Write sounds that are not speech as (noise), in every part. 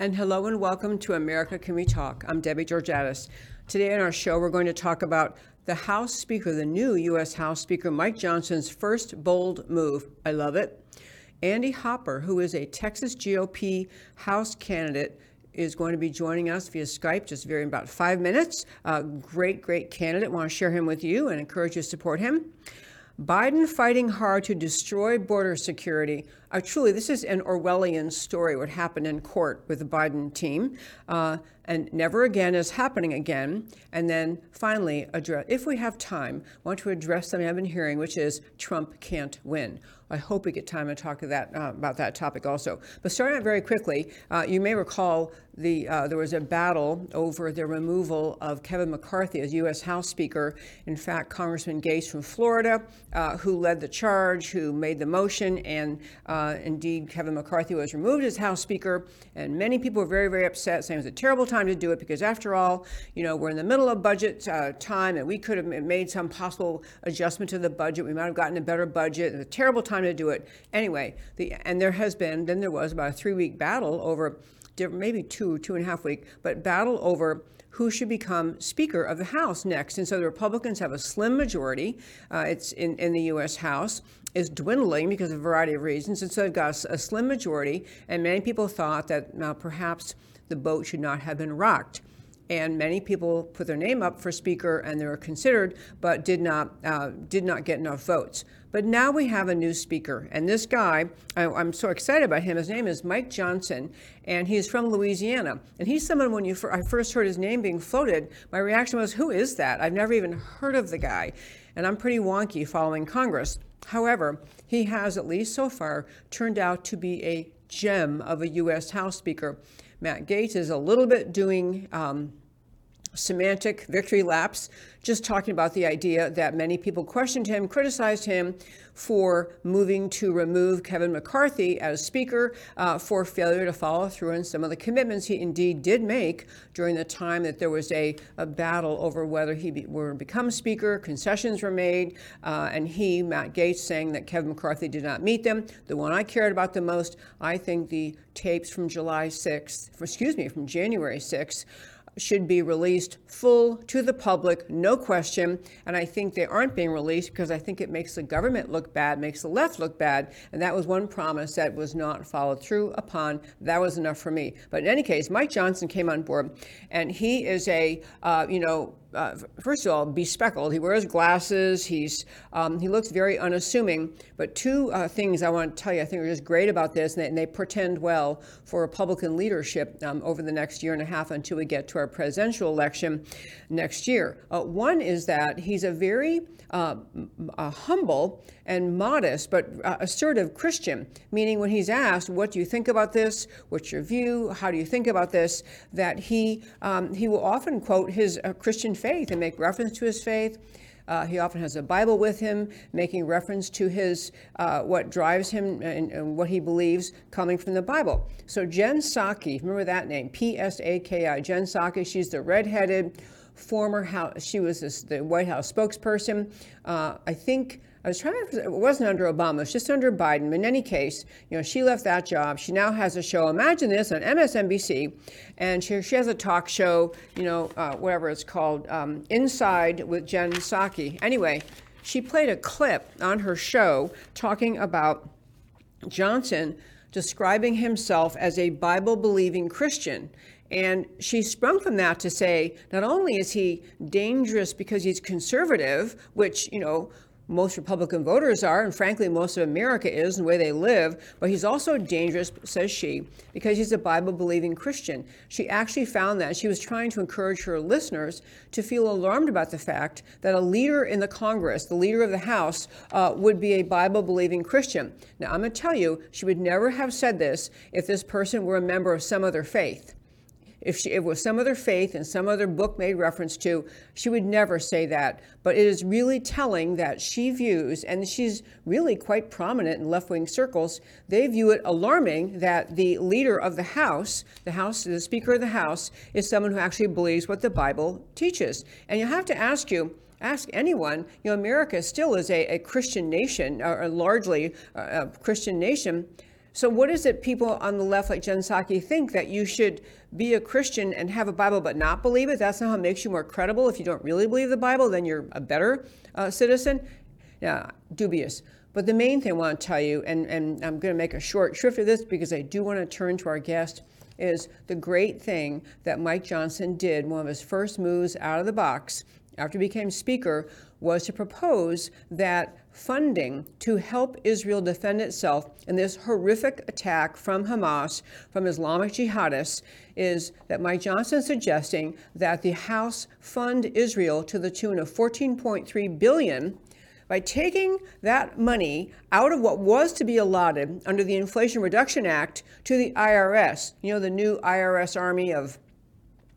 And hello and welcome to America Can We Talk? I'm Debbie Georgatos. Today on our show, we're going to talk about the House Speaker, the new U.S. House Speaker, Mike Johnson's first bold move. I love it. Andy Hopper, who is a Texas GOP House candidate, is going to be joining us via Skype just very in about five minutes. Great, great candidate. Want to share him with you and encourage you to support him. Biden fighting hard to destroy border security. Uh, truly, this is an Orwellian story, what happened in court with the Biden team. Uh, and never again is happening again. And then finally, address, if we have time, I want to address something I've been hearing, which is Trump can't win. I hope we get time to talk that, uh, about that topic also. But starting out very quickly, uh, you may recall the, uh, there was a battle over the removal of Kevin McCarthy as U.S. House Speaker. In fact, Congressman Gaetz from Florida, who led the charge, who made the motion, and uh, indeed Kevin McCarthy was removed as House Speaker. And many people were very, very upset, saying it was a terrible time to do it because, after all, you know, we're in the middle of budget uh, time, and we could have made some possible adjustment to the budget. We might have gotten a better budget. It's a terrible time to do it. Anyway, the and there has been, then there was about a three-week battle over maybe two, two and a half week, but battle over who should become Speaker of the House next. And so the Republicans have a slim majority. Uh, it's in, in the U.S. House is dwindling because of a variety of reasons. And so they've got a slim majority. And many people thought that uh, perhaps the boat should not have been rocked. And many people put their name up for speaker and they were considered but did not uh, did not get enough votes. But now we have a new speaker and this guy I, i'm so excited about him. His name is mike johnson and he's from louisiana. And he's someone when you fir- i first heard his name being floated my reaction was who is that? I've never even heard of the guy. And i'm pretty wonky following congress however he has at least so far turned out to be a gem of a u.s house speaker. Matt gaetz is a little bit doing um, semantic victory laps, just talking about the idea that many people questioned him, criticized him for moving to remove Kevin McCarthy as Speaker uh, for failure to follow through on some of the commitments he indeed did make during the time that there was a, a battle over whether he be, were become Speaker. Concessions were made, uh, and he, Matt Gaetz, saying that Kevin McCarthy did not meet them. The one I cared about the most, I think the tapes from July 6th, excuse me, from January 6th, should be released full to the public, no question. And I think they aren't being released because I think it makes the government look bad, makes the left look bad. And that was one promise that was not followed through upon. That was enough for me. But in any case, Mike Johnson came on board, and he is a, uh, you know, uh, first of all, bespectacled. He wears glasses. He's um, he looks very unassuming. But two uh, things I want to tell you, I think are just great about this, and they, and they portend well for Republican leadership um, over the next year and a half until we get to our presidential election next year. Uh, one is that he's a very uh, m- uh, humble and modest but uh, assertive Christian, meaning when he's asked, "What do you think about this? What's your view? How do you think about this?" that he um, he will often quote his uh, Christian faith and make reference to his faith. Uh, he often has a Bible with him, making reference to his uh, what drives him and, and what he believes coming from the Bible. So Jen Psaki, remember that name, P-S-A-K-I, Jen Psaki. She's the redheaded former House. She was the White House spokesperson. Uh, I think. I was trying to, it wasn't under Obama, it was just under Biden. But in any case, you know, she left that job. She now has a show, imagine this, on MSNBC. And she, she has a talk show, you know, uh, whatever it's called, um, Inside with Jen Psaki. Anyway, she played a clip on her show talking about Johnson describing himself as a Bible believing Christian. And she sprung from that to say not only is he dangerous because he's conservative, which, you know, most Republican voters are, and frankly, most of America is in the way they live. But he's also dangerous, says she, because he's a Bible believing Christian. She actually found that. She was trying to encourage her listeners to feel alarmed about the fact that a leader in the Congress, the leader of the House, uh, would be a Bible believing Christian. Now, I'm going to tell you, she would never have said this if this person were a member of some other faith if, she, if it was some other faith and some other book made reference to, she would never say that. But it is really telling that she views, and she's really quite prominent in left wing circles, they view it alarming that the leader of the House, the House, the Speaker of the House, is someone who actually believes what the Bible teaches. And you have to ask you, ask anyone, you know, America still is a, a Christian nation, or largely a Christian nation. So, what is it people on the left, like Jen Psaki, think that you should be a Christian and have a Bible but not believe it? That's not how it makes you more credible. If you don't really believe the Bible, then you're a better uh, citizen. Yeah, dubious. But the main thing I want to tell you, and, and I'm going to make a short shrift of this because I do want to turn to our guest, is the great thing that Mike Johnson did, one of his first moves out of the box after he became Speaker, was to propose that funding to help Israel defend itself in this horrific attack from Hamas, from Islamic jihadists, is that Mike Johnson suggesting that the House fund Israel to the tune of 14.3 billion by taking that money out of what was to be allotted under the Inflation Reduction Act to the IRS. You know, the new IRS army of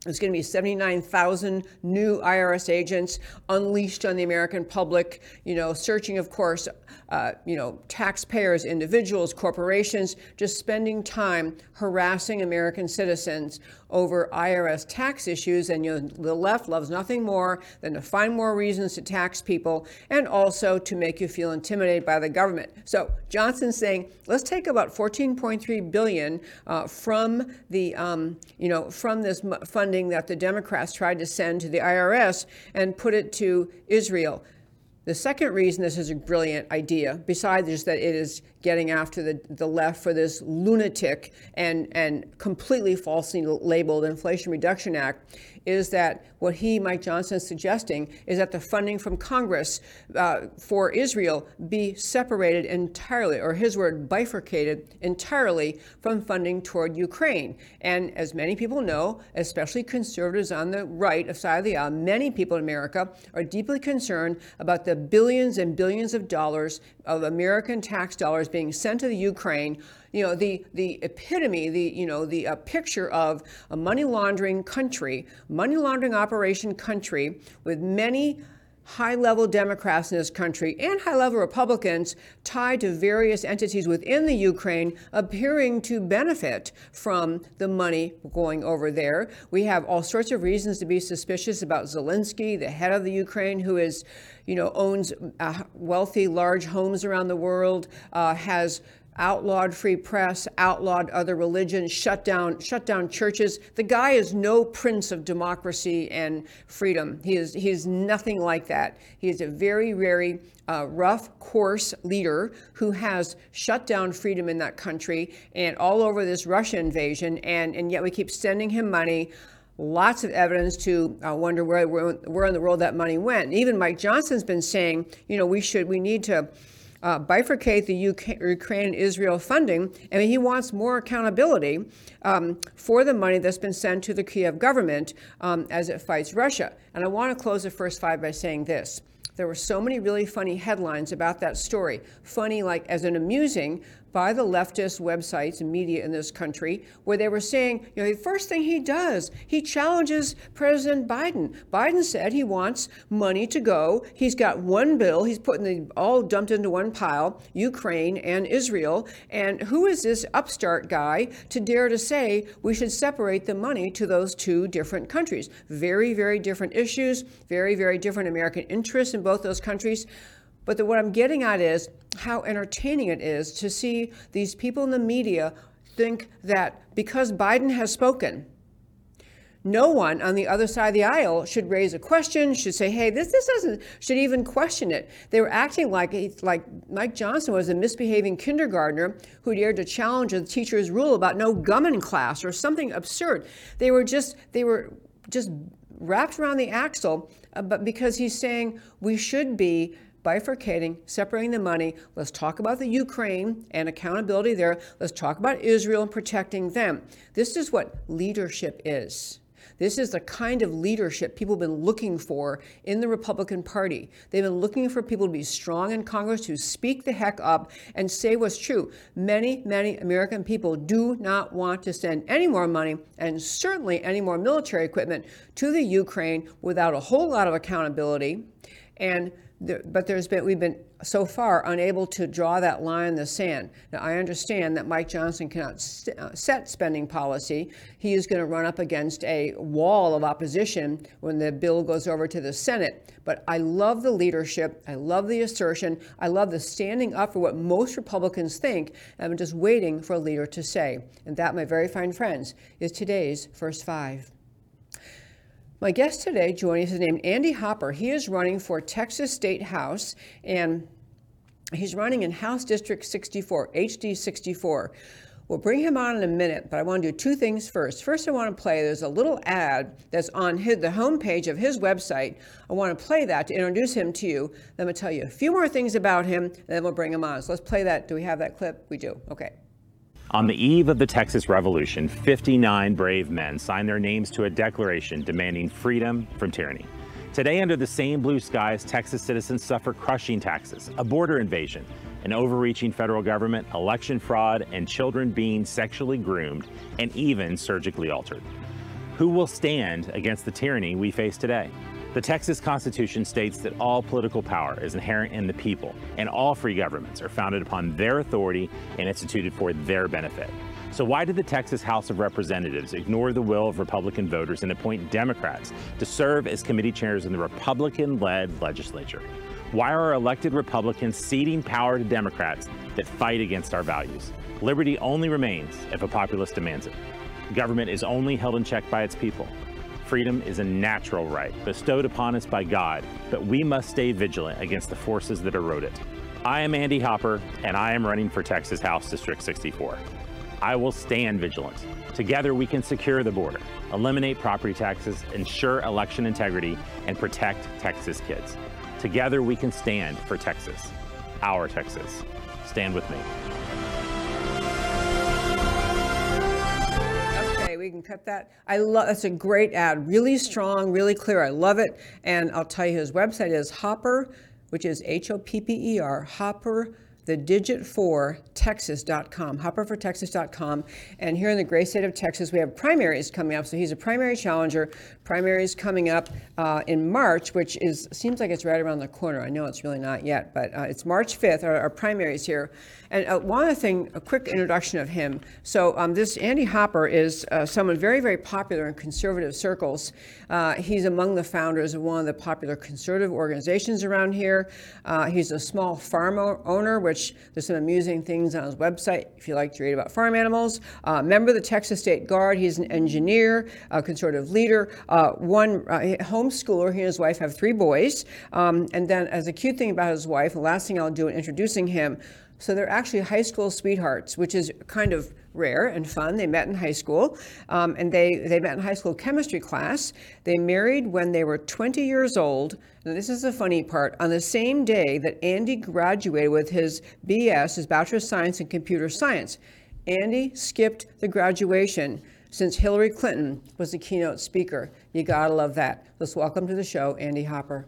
there's going to be 79,000 new IRS agents unleashed on the American public, you know, searching, of course, uh, you know, taxpayers, individuals, corporations, just spending time harassing American citizens over IRS tax issues. And you know, the left loves nothing more than to find more reasons to tax people and also to make you feel intimidated by the government. So Johnson's saying, let's take about 14.3 billion uh, from the, um, you know, from this funding that the Democrats tried to send to the IRS and put it to Israel. The second reason this is a brilliant idea, besides just that it is getting after the, the left for this lunatic and, and completely falsely labeled Inflation Reduction Act, is that what he, Mike Johnson, is suggesting is that the funding from Congress uh, for Israel be separated entirely, or his word, bifurcated entirely from funding toward Ukraine. And as many people know, especially conservatives on the right of side of the aisle, many people in America are deeply concerned about the billions and billions of dollars of American tax dollars being sent to the Ukraine you know the the epitome the you know the uh, picture of a money laundering country money laundering operation country with many high level Democrats in this country and high level Republicans tied to various entities within the Ukraine appearing to benefit from the money going over there. We have all sorts of reasons to be suspicious about Zelensky, the head of the Ukraine, who is, you know, owns uh, wealthy, large homes around the world, uh, has outlawed free press, outlawed other religions, shut down shut down churches. The guy is no prince of democracy and freedom. He is he is nothing like that. He is a very very uh, rough, coarse leader who has shut down freedom in that country and all over this Russia invasion. And and yet we keep sending him money. Lots of evidence to uh, wonder where, where in the world that money went. And even Mike Johnson's been saying, you know, we should we need to uh, bifurcate the UK, Ukraine and Israel funding, and he wants more accountability um, for the money that's been sent to the Kiev government um, as it fights Russia. And I want to close the first five by saying this. There were so many really funny headlines about that story. Funny, like as an amusing, by the leftist websites and media in this country where they were saying, you know, the first thing he does, he challenges President Biden. Biden said he wants money to go. He's got one bill, he's putting the all dumped into one pile, Ukraine and Israel. And who is this upstart guy to dare to say we should separate the money to those two different countries? Very, very different issues, very, very different American interests in both those countries. But the, what I'm getting at is how entertaining it is to see these people in the media think that because Biden has spoken, no one on the other side of the aisle should raise a question, should say, "Hey, this this doesn't," should even question it. They were acting like like Mike Johnson was a misbehaving kindergartner who dared to challenge the teacher's rule about no gum in class or something absurd. They were just they were just wrapped around the axle, uh, but because he's saying we should be bifurcating, separating the money. Let's talk about the Ukraine and accountability there. Let's talk about Israel and protecting them. This is what leadership is. This is the kind of leadership people have been looking for in the Republican Party. They've been looking for people to be strong in Congress, who speak the heck up and say what's true. Many, many American people do not want to send any more money and certainly any more military equipment to the Ukraine without a whole lot of accountability. And but there's been we've been so far unable to draw that line in the sand. Now I understand that Mike Johnson cannot st- uh, set spending policy. He is going to run up against a wall of opposition when the bill goes over to the Senate. But I love the leadership. I love the assertion. I love the standing up for what most Republicans think. I'm just waiting for a leader to say. And that, my very fine friends, is today's first five. My guest today joining us is named Andy Hopper. He is running for Texas State House and he's running in House District 64, HD 64. We'll bring him on in a minute, but I want to do two things first. First, I want to play, there's a little ad that's on his, the homepage of his website. I want to play that to introduce him to you. Then I'll tell you a few more things about him, and then we'll bring him on. So let's play that. Do we have that clip? We do. Okay. On the eve of the Texas Revolution, 59 brave men signed their names to a declaration demanding freedom from tyranny. Today, under the same blue skies, Texas citizens suffer crushing taxes, a border invasion, an overreaching federal government, election fraud, and children being sexually groomed and even surgically altered. Who will stand against the tyranny we face today? The Texas Constitution states that all political power is inherent in the people, and all free governments are founded upon their authority and instituted for their benefit. So, why did the Texas House of Representatives ignore the will of Republican voters and appoint Democrats to serve as committee chairs in the Republican led legislature? Why are elected Republicans ceding power to Democrats that fight against our values? Liberty only remains if a populace demands it. Government is only held in check by its people. Freedom is a natural right bestowed upon us by God, but we must stay vigilant against the forces that erode it. I am Andy Hopper, and I am running for Texas House District 64. I will stand vigilant. Together, we can secure the border, eliminate property taxes, ensure election integrity, and protect Texas kids. Together, we can stand for Texas, our Texas. Stand with me. We can cut that. I love that's a great ad, really strong, really clear. I love it. And I'll tell you, his website is Hopper, which is H O P P E R, Hopper the digit for texas.com hopperfortexas.com and here in the great state of texas we have primaries coming up so he's a primary challenger primaries coming up uh, in march which is seems like it's right around the corner. I know it's really not yet but uh, it's march 5th our, our primaries here. And uh, one other thing a quick introduction of him. So um, this andy hopper is uh, someone very very popular in conservative circles. Uh, he's among the founders of one of the popular conservative organizations around here. Uh, he's a small farm owner which there's some amusing things on his website if you like to read about farm animals. Member of the Texas State Guard. He's an engineer, a conservative leader, uh, one uh, homeschooler. He and his wife have three boys. Um, and then, as a cute thing about his wife, the last thing I'll do in introducing him. So they're actually high school sweethearts, which is kind of rare and fun. They met in high school, um, and they, they met in high school chemistry class. They married when they were 20 years old. Now, this is the funny part. On the same day that Andy graduated with his BS, his Bachelor of Science in Computer Science, Andy skipped the graduation since Hillary Clinton was the keynote speaker. You gotta love that. Let's welcome to the show, Andy Hopper.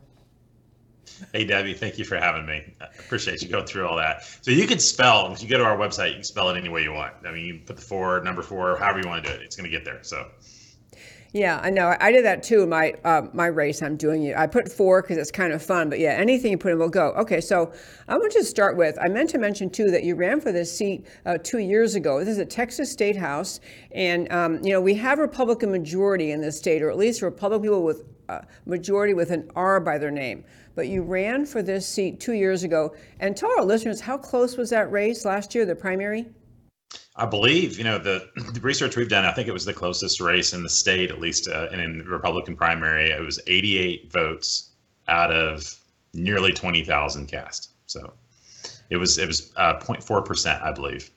Hey, Debbie, thank you for having me. I appreciate you going through all that. So you can spell, if you go to our website, you can spell it any way you want. I mean, you put the four, number four, however you want to do it. It's going to get there. So. Yeah, I know. I did that too. My uh, my race, I'm doing it. I put four because it's kind of fun. But yeah, anything you put in will go. Okay, so I want to just start with. I meant to mention too that you ran for this seat uh, two years ago. This is a Texas State House, and um, you know we have Republican majority in this state, or at least Republican people with uh, majority with an R by their name but you ran for this seat two years ago. And tell our listeners, how close was that race last year, the primary? I believe, you know, the, (clears throat) the, research we've done, I think it was the closest race in the state, at least uh, in the Republican primary. It was 88 votes out of nearly 20,000 cast. So it was it was uh, 0.4 percent, I believe.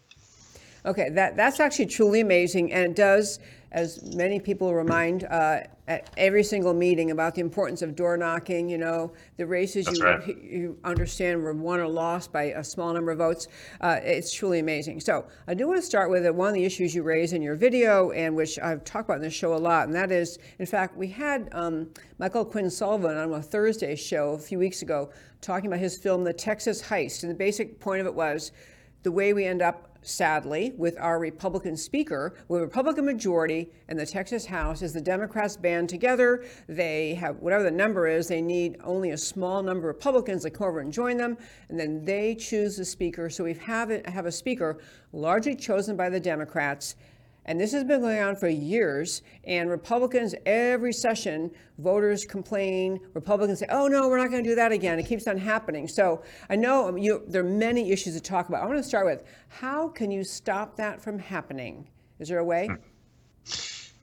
Okay, that that's actually truly amazing, and it does, as many people remind uh, at every single meeting about the importance of door knocking. You know, the races That's you right. you understand were won or lost by a small number of votes. Uh, it's truly amazing. So I do want to start with uh, one of the issues you raised in your video, and which I've talked about in the show a lot, and that is, in fact, we had um, Michael Quinn Sullivan on a Thursday show a few weeks ago talking about his film, The Texas Heist, and the basic point of it was the way we end up sadly, with our Republican speaker, with a Republican majority in the Texas House, is the Democrats band together. They have whatever the number is, they need only a small number of Republicans to come over and join them, and then they choose the speaker. So we have, have a speaker largely chosen by the Democrats and this has been going on for years. And Republicans, every session, voters complain. Republicans say, oh, no, we're not going to do that again. It keeps on happening. So I know um, you, there are many issues to talk about. I want to start with how can you stop that from happening? Is there a way?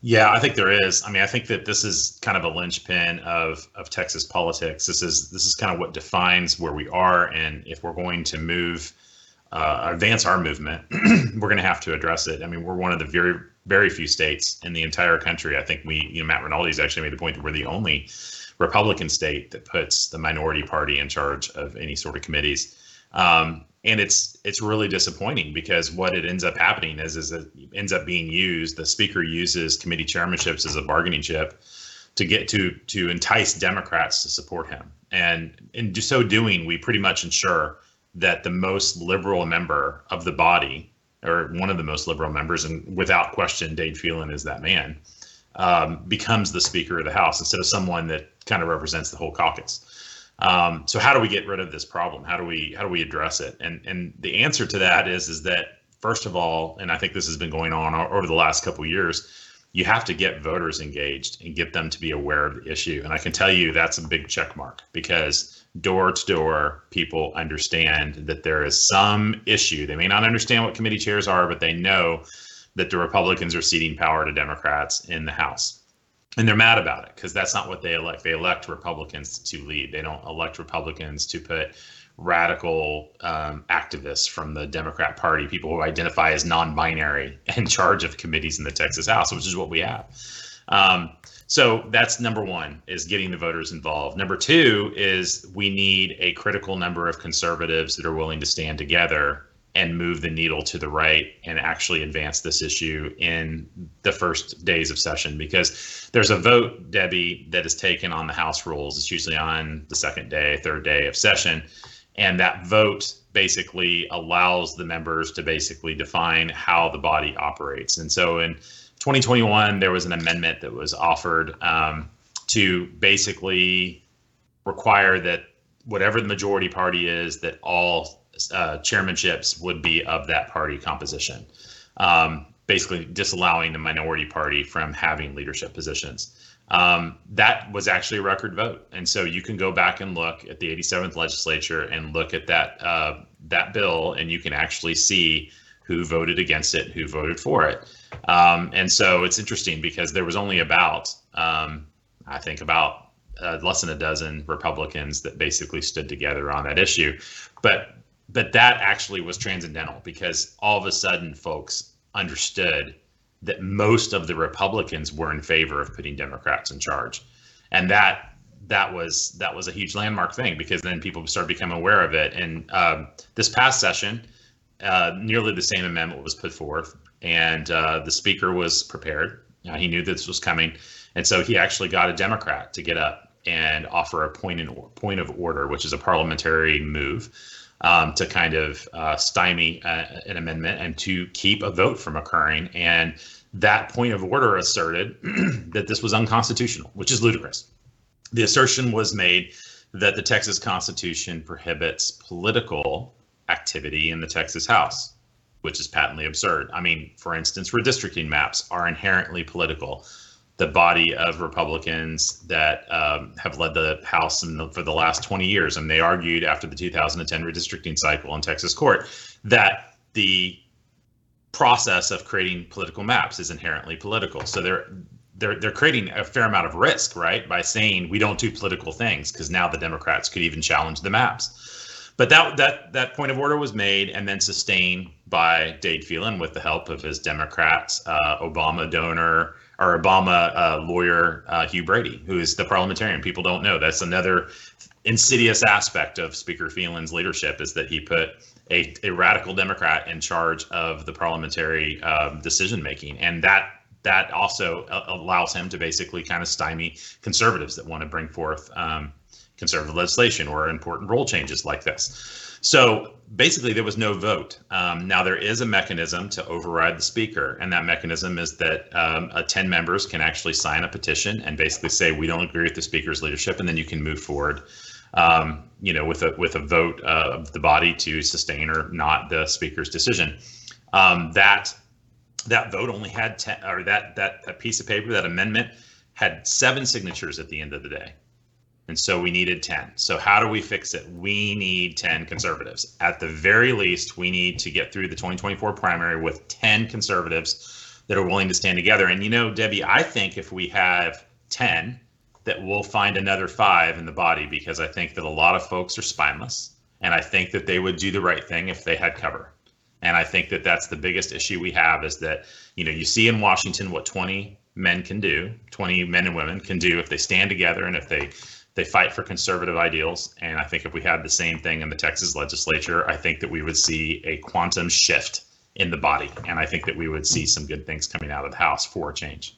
Yeah, I think there is. I mean, I think that this is kind of a linchpin of of Texas politics. This is this is kind of what defines where we are, and if we're going to move uh, advance our movement, (clears throat) we're going to have to address it. I mean, we're one of the very, very few states in the entire country. I think we, you know, Matt Rinaldi's actually made the point that we're the only Republican state that puts the minority party in charge of any sort of committees. Um, and it's it's really disappointing because what it ends up happening is is it ends up being used. The speaker uses committee chairmanships as a bargaining chip to get to to entice Democrats to support him, and in so doing, we pretty much ensure that the most liberal member of the body, or one of the most liberal members, and without question, Dade Phelan is that man, um, becomes the Speaker of the House instead of someone that kind of represents the whole caucus. Um, so how do we get rid of this problem? How do we how do we address it? And and the answer to that is is that first of all, and I think this has been going on over the last couple years, you have to get voters engaged and get them to be aware of the issue. And I can tell you that's a big check mark because door to door, people understand that there is some issue. They may not understand what committee chairs are, but they know that the Republicans are ceding power to Democrats in the House. And they're mad about it because that's not what they elect. They elect Republicans to lead. They don't elect Republicans to put radical um, activists from the Democrat Party, people who identify as non binary, in (laughs) charge of committees in the Texas House, which is what we have. Um, so that's number one is getting the voters involved. Number two is we need a critical number of conservatives that are willing to stand together and move the needle to the right and actually advance this issue in the first days of session because there's a vote, Debbie, that is taken on the House rules. It's usually on the second day, third day of session. And that vote basically allows the members to basically define how the body operates. And so in 2021, there was an amendment that was offered um, to basically require that whatever the majority party is, that all uh, chairmanships would be of that party composition, um, basically disallowing the minority party from having leadership positions. Um, that was actually a record vote, and so you can go back and look at the 87th legislature and look at that uh, that bill, and you can actually see who voted against it, who voted for it. Um, and so it's interesting because there was only about, um, I think, about uh, less than a dozen Republicans that basically stood together on that issue. But but that actually was transcendental because all of a sudden folks understood that most of the Republicans were in favor of putting Democrats in charge, and that that was that was a huge landmark thing because then people started becoming aware of it. And um, this past session, uh, nearly the same amendment was put forth, and uh, the speaker was prepared. He knew this was coming, and so he actually got a Democrat to get up and offer a point in point of order, which is a parliamentary move um, to kind of uh, stymie uh, an amendment and to keep a vote from occurring. And that point of order asserted (clears throat) that this was unconstitutional, which is ludicrous. The assertion was made that the Texas Constitution prohibits political activity in the Texas House, which is patently absurd. I mean, for instance, redistricting maps are inherently political. The body of Republicans that um, have led the House the, for the last 20 years, and they argued after the 2010 redistricting cycle in Texas court that the process of creating political maps is inherently political. So they're they're they're creating a fair amount of risk, right, by saying we don't do political things because now the Democrats could even challenge the maps. But that that that point of order was made and then sustained by Dade Phelan with the help of his Democrats, uh, Obama donor or Obama uh, lawyer uh, Hugh Brady, who is the parliamentarian. People don't know that's another insidious aspect of Speaker Phelan's leadership is that he put a, a radical Democrat in charge of the parliamentary um, decision making, and that that also uh, allows him to basically kind of stymie conservatives that want to bring forth um, conservative legislation or important rule changes like this. So basically, there was no vote. Um, now there is a mechanism to override the speaker, and that mechanism is that um, uh, 10 members can actually sign a petition and basically say we don't agree with the speaker's leadership, and then you can move forward um, you know, with a with a vote uh, of the body to sustain or not the speaker's decision. Um, that that vote only had ten, or that that that piece of paper, that amendment, had seven signatures at the end of the day, and so we needed ten. So how do we fix it? We need ten conservatives. At the very least, we need to get through the 2024 primary with ten conservatives that are willing to stand together. And you know, Debbie, I think if we have ten that we'll find another five in the body because I think that a lot of folks are spineless. And I think that they would do the right thing if they had cover. And I think that that's the biggest issue we have is that, you know, you see in Washington what 20 men can do, 20 men and women can do if they stand together and if they they fight for conservative ideals. And I think if we had the same thing in the Texas legislature, I think that we would see a quantum shift in the body. And I think that we would see some good things coming out of the House for a change.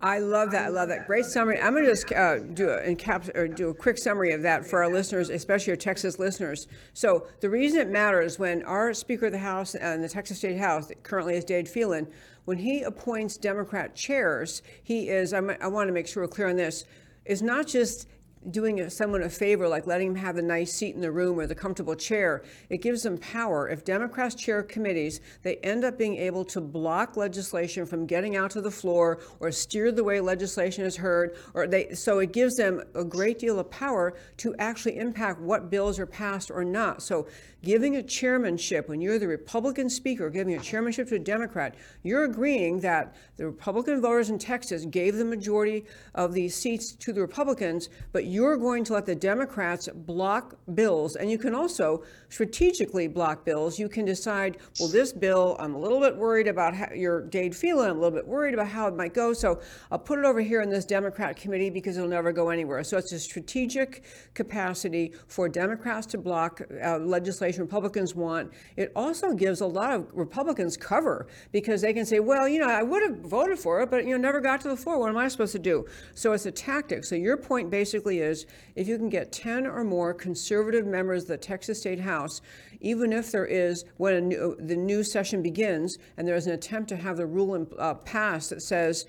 I love that. I love that. Great summary. I'm going to just uh, do a encaps- or do a quick summary of that for our listeners, especially our Texas listeners. So the reason it matters when our Speaker of the House and the Texas State House, currently is Dade Phelan, when he appoints Democrat chairs, he is. I, I want to make sure we're clear on this. Is not just doing someone a favor, like letting them have the nice seat in the room or the comfortable chair, it gives them power. If Democrats chair committees, they end up being able to block legislation from getting out to the floor or steer the way legislation is heard. Or they, so it gives them a great deal of power to actually impact what bills are passed or not. So giving a chairmanship, when you're the Republican speaker, giving a chairmanship to a Democrat, you're agreeing that the Republican voters in Texas gave the majority of these seats to the Republicans, but you're going to let the Democrats block bills. And you can also strategically block bills. You can decide, well, this bill, I'm a little bit worried about how, your Dade Phelan, I'm a little bit worried about how it might go. So I'll put it over here in this Democrat committee because it'll never go anywhere. So it's a strategic capacity for Democrats to block uh, legislation Republicans want. It also gives a lot of Republicans cover because they can say, well, you know, I would have voted for it, but, you know, never got to the floor. What am I supposed to do? So it's a tactic. So your point basically is if you can get 10 or more conservative members of the Texas State House, even if there is, when new, the new session begins and there's an attempt to have the rule in, uh, passed that says,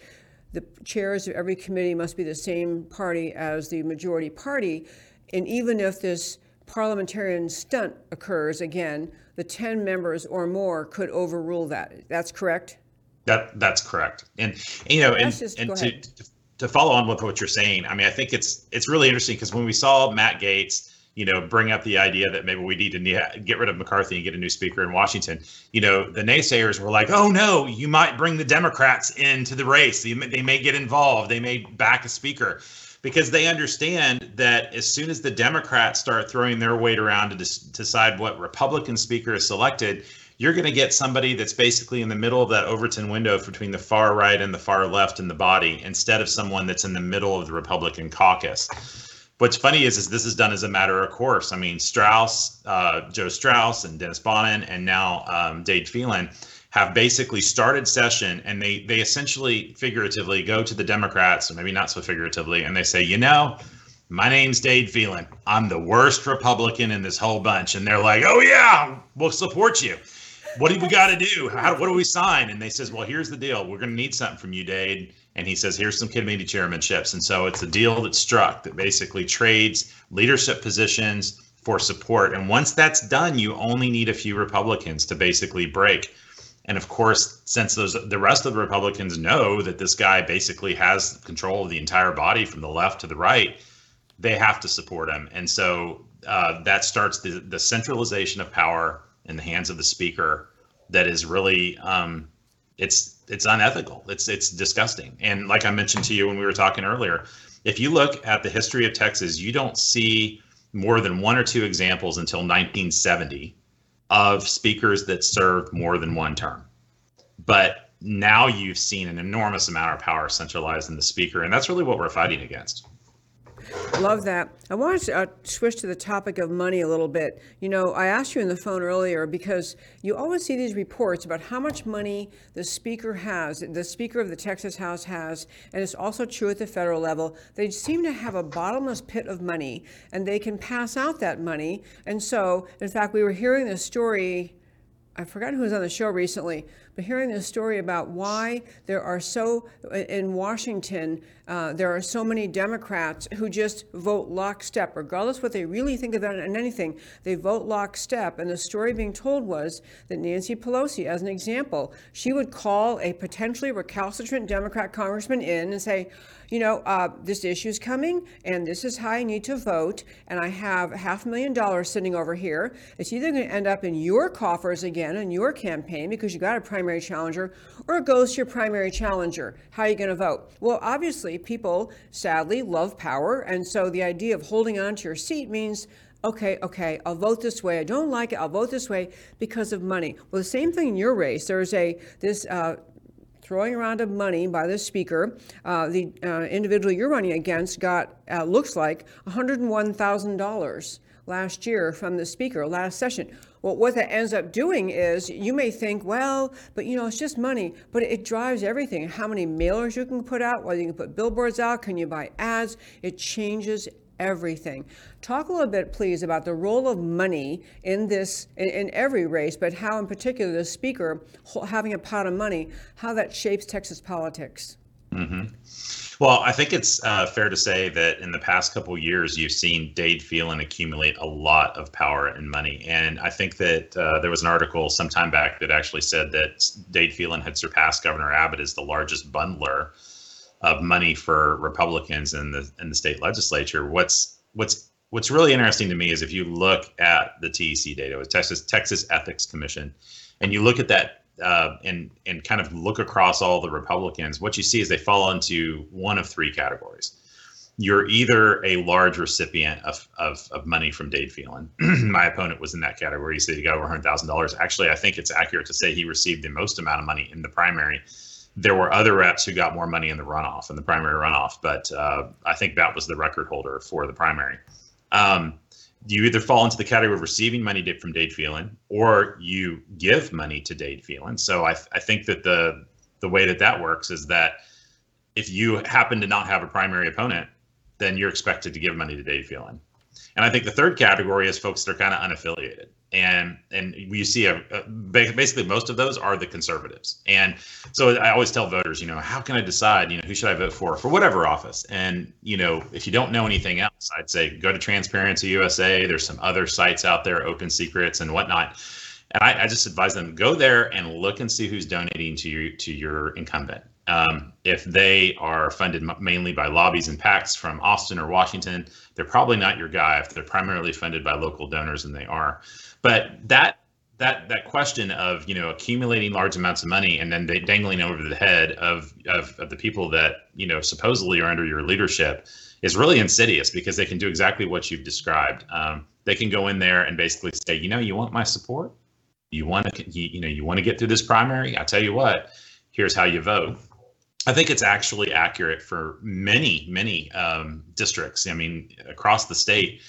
the chairs of every committee must be the same party as the majority party. And even if this parliamentarian stunt occurs again, the 10 members or more could overrule that. That's correct? That that's correct. And you know, and, just, and to, to follow on with what you're saying, I mean, I think it's it's really interesting because when we saw Matt Gaetz, you know, bring up the idea that maybe we need to get rid of McCarthy and get a new speaker in Washington, you know, the naysayers were like, "Oh no, you might bring the Democrats into the race. They may, they may get involved. They may back a speaker." because they understand that as soon as the Democrats start throwing their weight around to des- decide what Republican speaker is selected, you're going to get somebody that's basically in the middle of that Overton window between the far right and the far left in the body, instead of someone that's in the middle of the Republican caucus. What's funny is, is this is done as a matter of course. I mean, Straus, uh, Joe Straus, and Dennis Bonnen, and now um, Dade Phelan have basically started session and they they essentially figuratively go to the Democrats, maybe not so figuratively, and they say, you know, my name's Dade Phelan. I'm the worst Republican in this whole bunch. And they're like, oh yeah, we'll support you. What do we got to do? How, what do we sign? And they says, well, here's the deal. We're going to need something from you, Dade. And he says, here's some committee chairmanships. And so it's a deal that's struck that basically trades leadership positions for support. And once that's done, you only need a few Republicans to basically break and of course, since those the rest of the Republicans know that this guy basically has control of the entire body from the left to the right, they have to support him. And so uh, that starts the, the centralization of power in the hands of the speaker that is really um, it's it's unethical. It's it's disgusting. And like I mentioned to you when we were talking earlier, if you look at the history of Texas, you don't see more than one or two examples until 1970 of speakers that served more than one term. But now you've seen an enormous amount of power centralized in the speaker, and that's really what we're fighting against. Love that. I wanted to uh, switch to the topic of money a little bit. You know, I asked you in the phone earlier because you always see these reports about how much money the speaker has, the speaker of the Texas House has, and it's also true at the federal level. They seem to have a bottomless pit of money and they can pass out that money. And so, in fact, we were hearing this story I forgot who was on the show recently, but hearing this story about why there are so, in Washington, uh, there are so many Democrats who just vote lockstep, regardless what they really think about it and anything, they vote lockstep. And the story being told was that Nancy Pelosi, as an example, she would call a potentially recalcitrant Democrat congressman in and say, you know, uh, this issue is coming and this is how I need to vote. And I have half a million dollars sitting over here. It's either going to end up in your coffers again in your campaign because you got a primary challenger, or it goes to your primary challenger. How are you going to vote? Well, obviously, people sadly love power. And so the idea of holding on to your seat means okay, okay, I'll vote this way. I don't like it. I'll vote this way because of money. Well, the same thing in your race. There's a this uh, throwing around of money by the speaker. Uh, the uh, individual you're running against got, uh, looks like, $101,000 last year from the speaker last session. Well, what that ends up doing is you may think, well, but you know, it's just money, but it drives everything. How many mailers you can put out, whether you can put billboards out, can you buy ads? It changes everything. Talk a little bit, please, about the role of money in this, in, in, every race, but how, in particular, the speaker having a pot of money, how that shapes Texas politics. Mm-hmm. Well, I think it's uh, fair to say that in the past couple years, you've seen Dade Phelan accumulate a lot of power and money. And I think that uh, there was an article some time back that actually said that Dade Phelan had surpassed Governor Abbott as the largest bundler of money for Republicans in the in the state legislature. What's what's what's really interesting to me is if you look at the TEC data, with Texas Texas Ethics Commission, and you look at that uh, and and kind of look across all the Republicans, what you see is they fall into one of three categories. You're either a large recipient of, of, of money from Dade Phelan. (clears throat) My opponent was in that category. He said he got over $100,000. Actually, I think it's accurate to say he received the most amount of money in the primary there were other reps who got more money in the runoff, in the primary runoff, but uh, I think that was the record holder for the primary. Um, you either fall into the category of receiving money from Dade Phelan or you give money to Dade Phelan. So I, I think that the the way that that works is that if you happen to not have a primary opponent, then you're expected to give money to Dade Phelan. And I think the third category is folks that are kind of unaffiliated and and we see a, a, basically most of those are the conservatives. And so i always tell voters you know how can i decide you know who should i vote for for whatever office? And you know if you don't know anything else i'd say go to transparency usa there's some other sites out there open secrets and whatnot. And I, I just advise them go there and look and see who's donating to you to your incumbent um, if they are funded mainly by lobbies and PACs from Austin or Washington, they're probably not your guy. If they're primarily funded by local donors, and they are, but that that that question of you know accumulating large amounts of money and then dangling over the head of, of, of the people that you know supposedly are under your leadership is really insidious because they can do exactly what you've described. Um, they can go in there and basically say, you know, you want my support, you want to, you, you know, you want to get through this primary. I tell you what, here's how you vote. I think it's actually accurate for many, many um, districts. I mean, across the state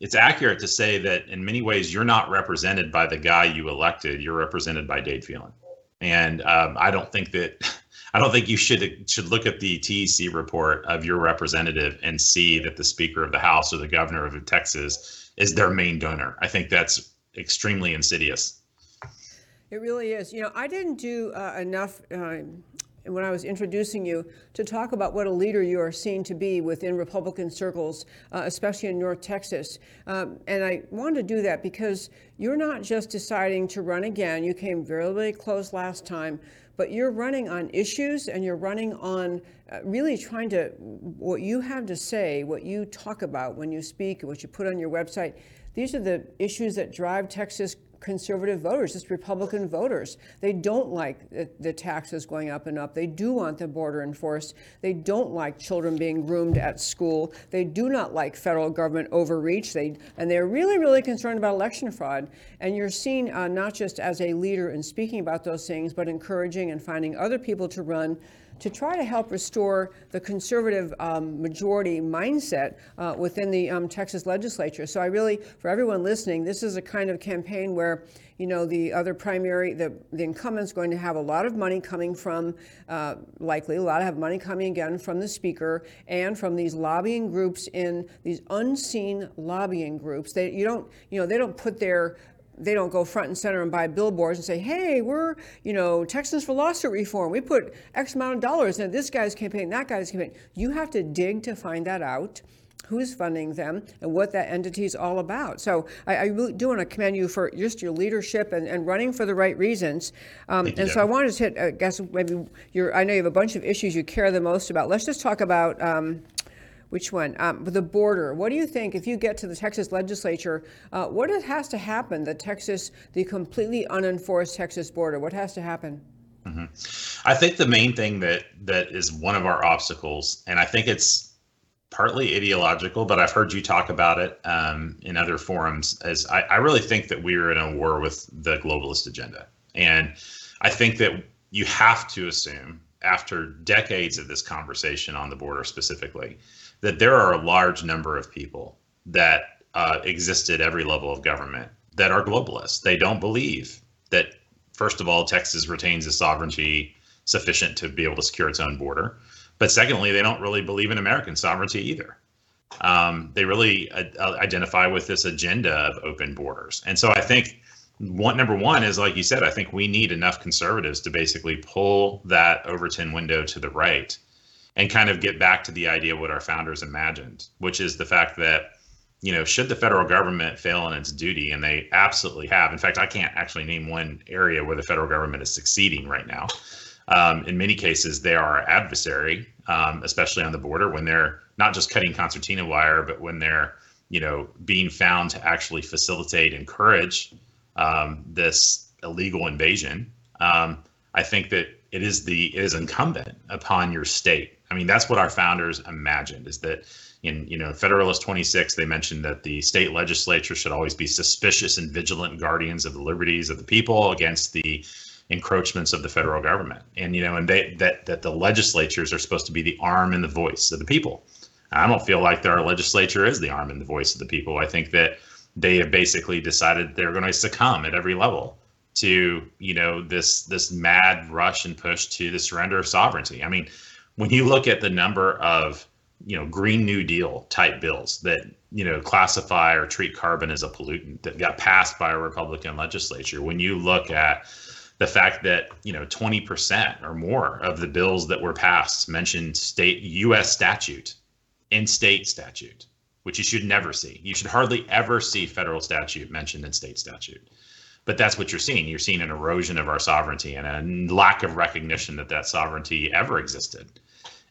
it's accurate to say that in many ways you're not represented by the guy you elected. You're represented by Dade Phelan, and um, I don't think that (laughs) I don't think you should should look at the TEC report of your representative and see that the Speaker of the House or the Governor of Texas is their main donor. I think that's extremely insidious. It really is. You know, I didn't do uh, enough. Uh, when I was introducing you to talk about what a leader you are seen to be within Republican circles, uh, especially in North Texas. Um, and I wanted to do that because you're not just deciding to run again. You came very, very close last time, but you're running on issues and you're running on uh, really trying to, what you have to say, what you talk about when you speak, what you put on your website. These are the issues that drive Texas conservative voters, just Republican voters. They don't like the, the, taxes going up and up. They do want the border enforced. They don't like children being groomed at school. They do not like federal government overreach. They and they're really, really concerned about election fraud. And you're seen uh, not just as a leader in speaking about those things, but encouraging and finding other people to run to try to help restore the conservative um, majority mindset uh, within the um, Texas legislature. So I really, for everyone listening, this is a kind of campaign where you know the other primary, the, the incumbent's going to have a lot of money coming from, uh, likely a lot of money coming again from the speaker and from these lobbying groups in these unseen lobbying groups. They you don't you know they don't put their they don't go front and center and buy billboards and say, hey, we're, you know, Texans for lawsuit reform. We put X amount of dollars in this guy's campaign, that guy's campaign. You have to dig to find that out who's funding them and what that entity is all about. So I, I, really do want to commend you for just your leadership and, and running for the right reasons. Um, and so I wanted to hit, I guess maybe your, I know you have a bunch of issues you care the most about. Let's just talk about um, which one? Um, the border. What do you think if you get to the Texas legislature? Uh, what has to happen? The Texas, the completely unenforced Texas border. What has to happen? Mm-hmm. I think the main thing that that is one of our obstacles, and I think it's partly ideological, but I've heard you talk about it um, in other forums. As I, I really think that we're in a war with the globalist agenda, and I think that you have to assume after decades of this conversation on the border specifically that there are a large number of people that uh, exist at every level of government that are globalists. They don't believe that, first of all, Texas retains a sovereignty sufficient to be able to secure its own border. But secondly, they don't really believe in American sovereignty either. Um, they really uh, identify with this agenda of open borders. And so I think one number one is like you said, I think we need enough conservatives to basically pull that Overton window to the right and kind of get back to the idea of what our founders imagined, which is the fact that you know, should the federal government fail in its duty, and they absolutely have. In fact, I can't actually name one area where the federal government is succeeding right now. Um, in many cases, they are our adversary, um, especially on the border when they're not just cutting concertina wire, but when they're, you know, being found to actually facilitate, encourage um, this illegal invasion. Um, I think that it is the it is incumbent upon your state I mean, that's what our founders imagined is that in, you know, Federalist 26, they mentioned that the state legislature should always be suspicious and vigilant guardians of the liberties of the people against the encroachments of the federal government. And, you know, and they, that, that the legislatures are supposed to be the arm and the voice of the people. I don't feel like our legislature is the arm and the voice of the people. I think that they have basically decided they're going to succumb at every level to you know this this mad rush and push to the surrender of sovereignty. I mean, when you look at the number of you know green new deal type bills that you know classify or treat carbon as a pollutant that got passed by a republican legislature when you look at the fact that you know 20% or more of the bills that were passed mentioned state us statute in state statute which you should never see you should hardly ever see federal statute mentioned in state statute but that's what you're seeing you're seeing an erosion of our sovereignty and a lack of recognition that that sovereignty ever existed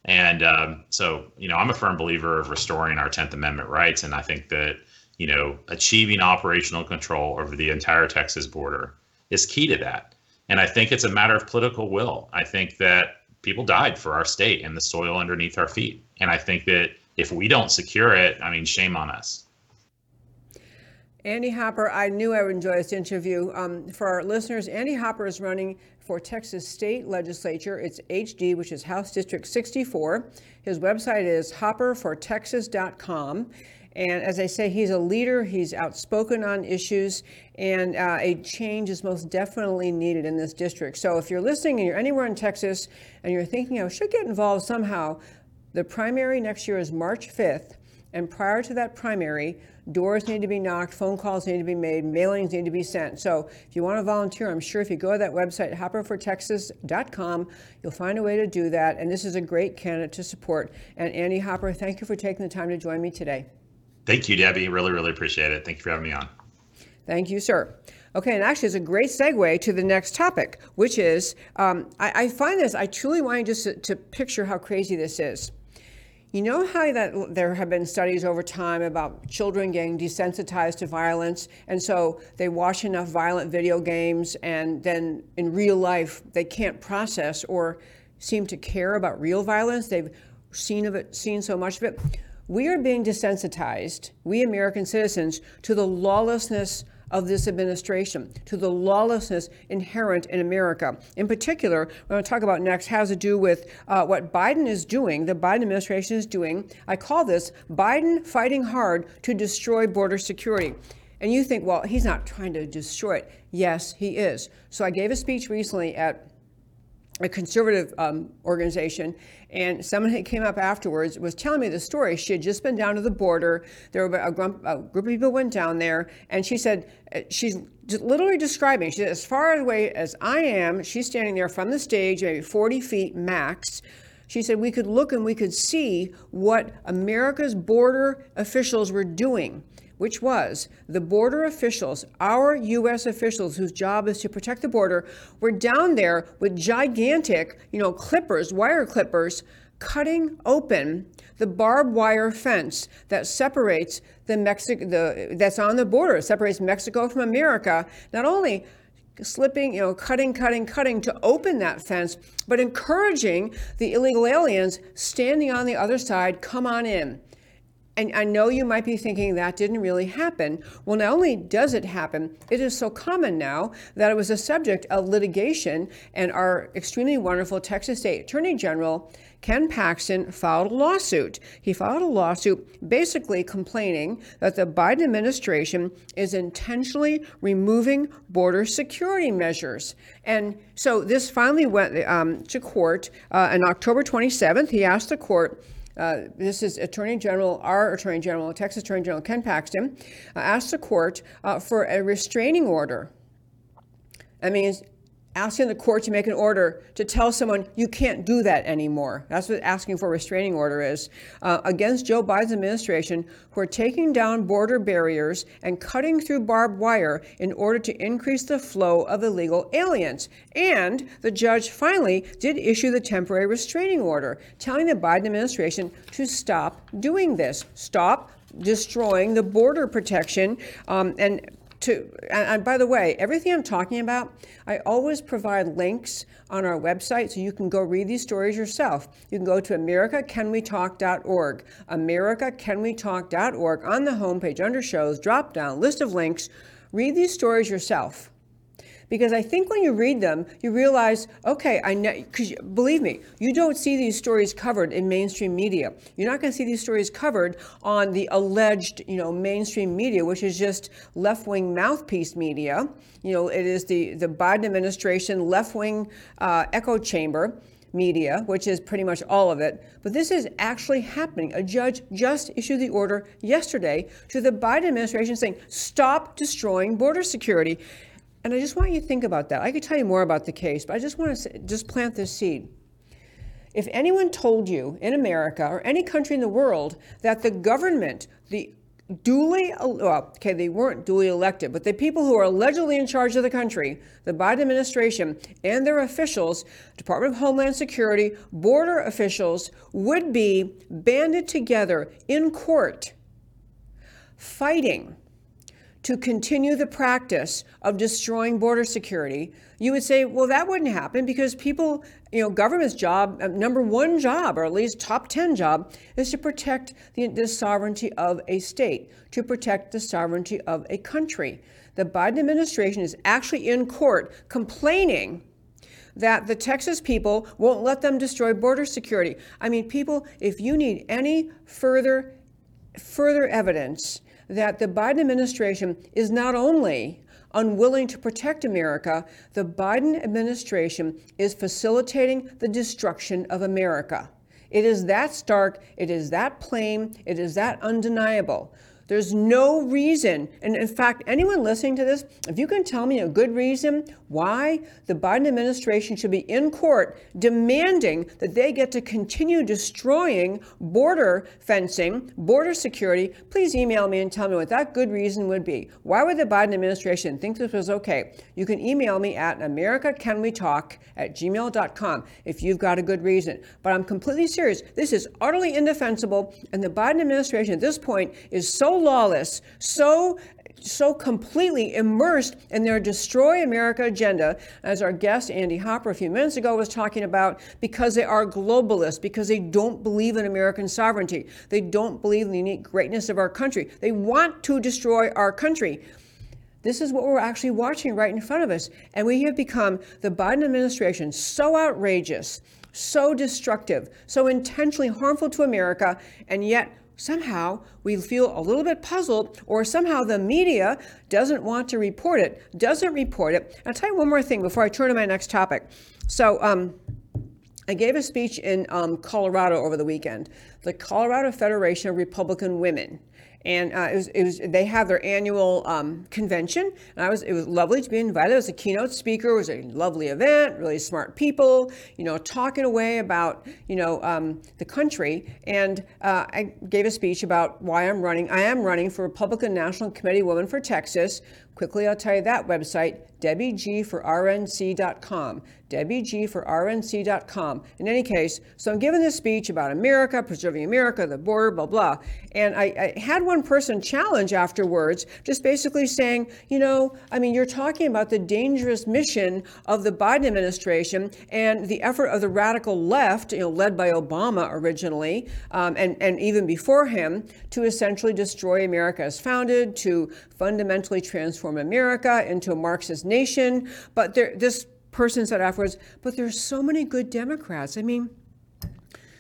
and um, so, you know, I'm a firm believer of restoring our 10th Amendment rights. And I think that, you know, achieving operational control over the entire Texas border is key to that. And I think it's a matter of political will. I think that people died for our state and the soil underneath our feet. And I think that if we don't secure it, I mean, shame on us. Andy Hopper, I knew I would enjoy this interview. Um, for our listeners, Andy Hopper is running for Texas State Legislature. It's HD, which is House District 64. His website is hopperfortexas.com. And as I say, he's a leader, he's outspoken on issues, and uh, a change is most definitely needed in this district. So if you're listening and you're anywhere in Texas and you're thinking, I should get involved somehow, the primary next year is March 5th. And prior to that primary, doors need to be knocked, phone calls need to be made, mailings need to be sent. So if you want to volunteer, I'm sure if you go to that website, hopperfortexas.com, you'll find a way to do that. And this is a great candidate to support. And Andy Hopper, thank you for taking the time to join me today. Thank you, Debbie. Really, really appreciate it. Thank you for having me on. Thank you, sir. Okay, and actually, it's a great segue to the next topic, which is um, I, I, find this, I truly want you just to, to picture how crazy this is You know how that there have been studies over time about children getting desensitized to violence, and so they watch enough violent video games, and then in real life they can't process or seem to care about real violence. They've seen of it, seen so much of it. We are being desensitized, we American citizens, to the lawlessness of this administration, to the lawlessness inherent in America. In particular, what I'm going to talk about next has to do with uh, what Biden is doing, the Biden administration is doing. I call this Biden fighting hard to destroy border security. And you think, well, he's not trying to destroy it. Yes, he is. So I gave a speech recently at a conservative um, organization, and someone who came up afterwards was telling me the story. She had just been down to the border. There were a, group, a group of people went down there, and she said uh, she's literally describing. She said, as far away as I am, she's standing there from the stage, maybe 40 feet max. She said we could look and we could see what America's border officials were doing which was the border officials, our U.S. officials whose job is to protect the border, were down there with gigantic, you know, clippers, wire clippers, cutting open the barbed wire fence that separates the Mexico, the that's on the border, separates Mexico from America. Not only slipping, you know, cutting, cutting, cutting to open that fence, but encouraging the illegal aliens standing on the other side, come on in. And I know you might be thinking that didn't really happen. Well, not only does it happen, it is so common now that it was a subject of litigation, and our extremely wonderful Texas State Attorney General, Ken Paxton, filed a lawsuit. He filed a lawsuit basically complaining that the Biden administration is intentionally removing border security measures. And so this finally went um, to court uh, on October 27th. He asked the court uh, this is Attorney General, our Attorney General, Texas Attorney General Ken Paxton, uh, asked the court uh, for a restraining order. I mean, asking the court to make an order to tell someone you can't do that anymore. That's what asking for a restraining order is uh, against Joe Biden's administration, who are taking down border barriers and cutting through barbed wire in order to increase the flow of illegal aliens. And the judge finally did issue the temporary restraining order, telling the Biden administration to stop doing this, stop destroying the border protection um, and to, and by the way, everything I'm talking about, I always provide links on our website so you can go read these stories yourself. You can go to americacanwetalk.org, americacanwetalk.org on the homepage under shows, drop down list of links. Read these stories yourself because I think when you read them, you realize, okay, I know, because believe me, you don't see these stories covered in mainstream media. You're not going to see these stories covered on the alleged, you know, mainstream media, which is just left-wing mouthpiece media. You know, it is the the Biden administration left-wing uh, echo chamber media, which is pretty much all of it. But this is actually happening. A judge just issued the order yesterday to the Biden administration saying, stop destroying border security. And I just want you to think about that. I could tell you more about the case, but I just want to just plant this seed. If anyone told you in America or any country in the world that the government, the duly, well, okay, they weren't duly elected, but the people who are allegedly in charge of the country, the Biden administration and their officials, Department of Homeland Security, border officials, would be banded together in court fighting to continue the practice of destroying border security, you would say, well, that wouldn't happen because people, you know, government's job, uh, number one job, or at least top 10 job, is to protect the, the sovereignty of a state, to protect the sovereignty of a country. The Biden administration is actually in court complaining that the Texas people won't let them destroy border security. I mean, people, if you need any further further evidence that the Biden administration is not only unwilling to protect America, the Biden administration is facilitating the destruction of America. It is that stark, it is that plain, it is that undeniable. There's no reason. And in fact, anyone listening to this, if you can tell me a good reason why the Biden administration should be in court demanding that they get to continue destroying border fencing, border security, please email me and tell me what that good reason would be. Why would the Biden administration think this was okay? You can email me at americacanwetalk at gmail.com if you've got a good reason. But I'm completely serious. This is utterly indefensible, and the Biden administration at this point is so lawless, so so completely immersed in their destroy America agenda, as our guest Andy Hopper a few minutes ago was talking about, because they are globalists, because they don't believe in American sovereignty. They don't believe in the unique greatness of our country. They want to destroy our country. This is what we're actually watching right in front of us. And we have become, the Biden administration, so outrageous, so destructive, so intentionally harmful to America, and yet somehow we feel a little bit puzzled, or somehow the media doesn't want to report it, doesn't report it. I'll tell you one more thing before I turn to my next topic. So, um, I gave a speech in um, Colorado over the weekend, the Colorado Federation of Republican Women and uh, it, was, it was they have their annual um, convention. And i was it was lovely to be invited. As a keynote speaker. It was a lovely event really smart people you know talking away about you know um, the country. And uh, i gave a speech about why i'm running i am running for republican national committee woman for texas quickly i'll tell you that website debbieg for rnc.com debbieg for rnc.com in any case so i'm giving this speech about america preserving america the border blah blah. And I, I had one person challenge afterwards just basically saying you know i mean you're talking about the dangerous mission of the biden administration and the effort of the radical left you know led by obama originally um, and, and even before him to essentially destroy america as founded to fundamentally transform america into a marxist nation but there, this person said afterwards, but there's so many good Democrats. I mean,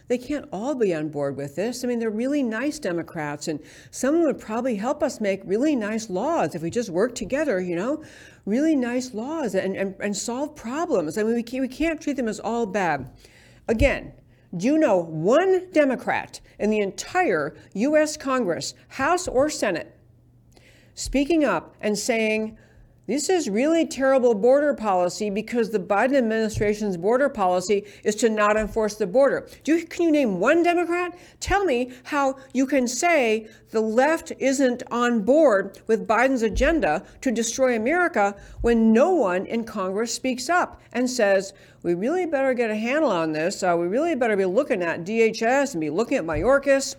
they can't all be on board with this. I mean, they're really nice Democrats, and someone would probably help us make really nice laws if we just work together, you know, really nice laws and, and, and solve problems. I mean, we can't, we can't treat them as all bad. Again, do you know one Democrat in the entire U.S. Congress, House or Senate, speaking up and saying, this is really terrible border policy because the Biden administration's border policy is to not enforce the border. You, can you name one Democrat? Tell me how you can say the left isn't on board with Biden's agenda to destroy America when no one in Congress speaks up and says, we really better get a handle on this. Uh, we really better be looking at DHS and be looking at Mayorkas.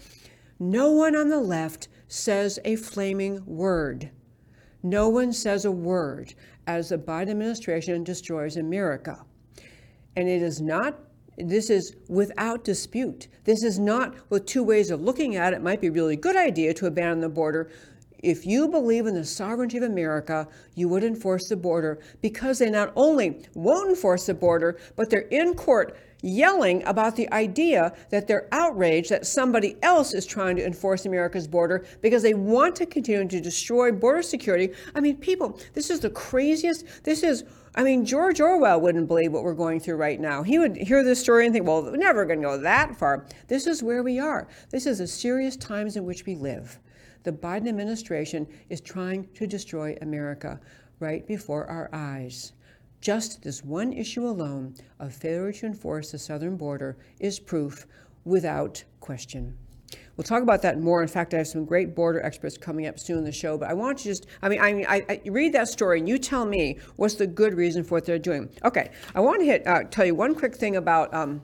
No one on the left says a flaming word. No one says a word as the Biden administration destroys America. And it is not, this is without dispute. This is not with two ways of looking at it. It might be a really good idea to abandon the border. If you believe in the sovereignty of America, you would enforce the border because they not only won't enforce the border, but they're in court yelling about the idea that they're outraged that somebody else is trying to enforce America's border because they want to continue to destroy border security. I mean, people, this is the craziest. This is. I mean, George Orwell wouldn't believe what we're going through right now. He would hear this story and think, well, we're never going to go that far. This is where we are. This is the serious times in which we live. The Biden administration is trying to destroy America right before our eyes. Just this one issue alone of failure to enforce the southern border is proof without question. We'll talk about that more. In fact, I have some great border experts coming up soon in the show. But I want to just, I mean, I, I, I read that story and you tell me what's the good reason for what they're doing. Okay, I want to hit, uh, tell you one quick thing about um,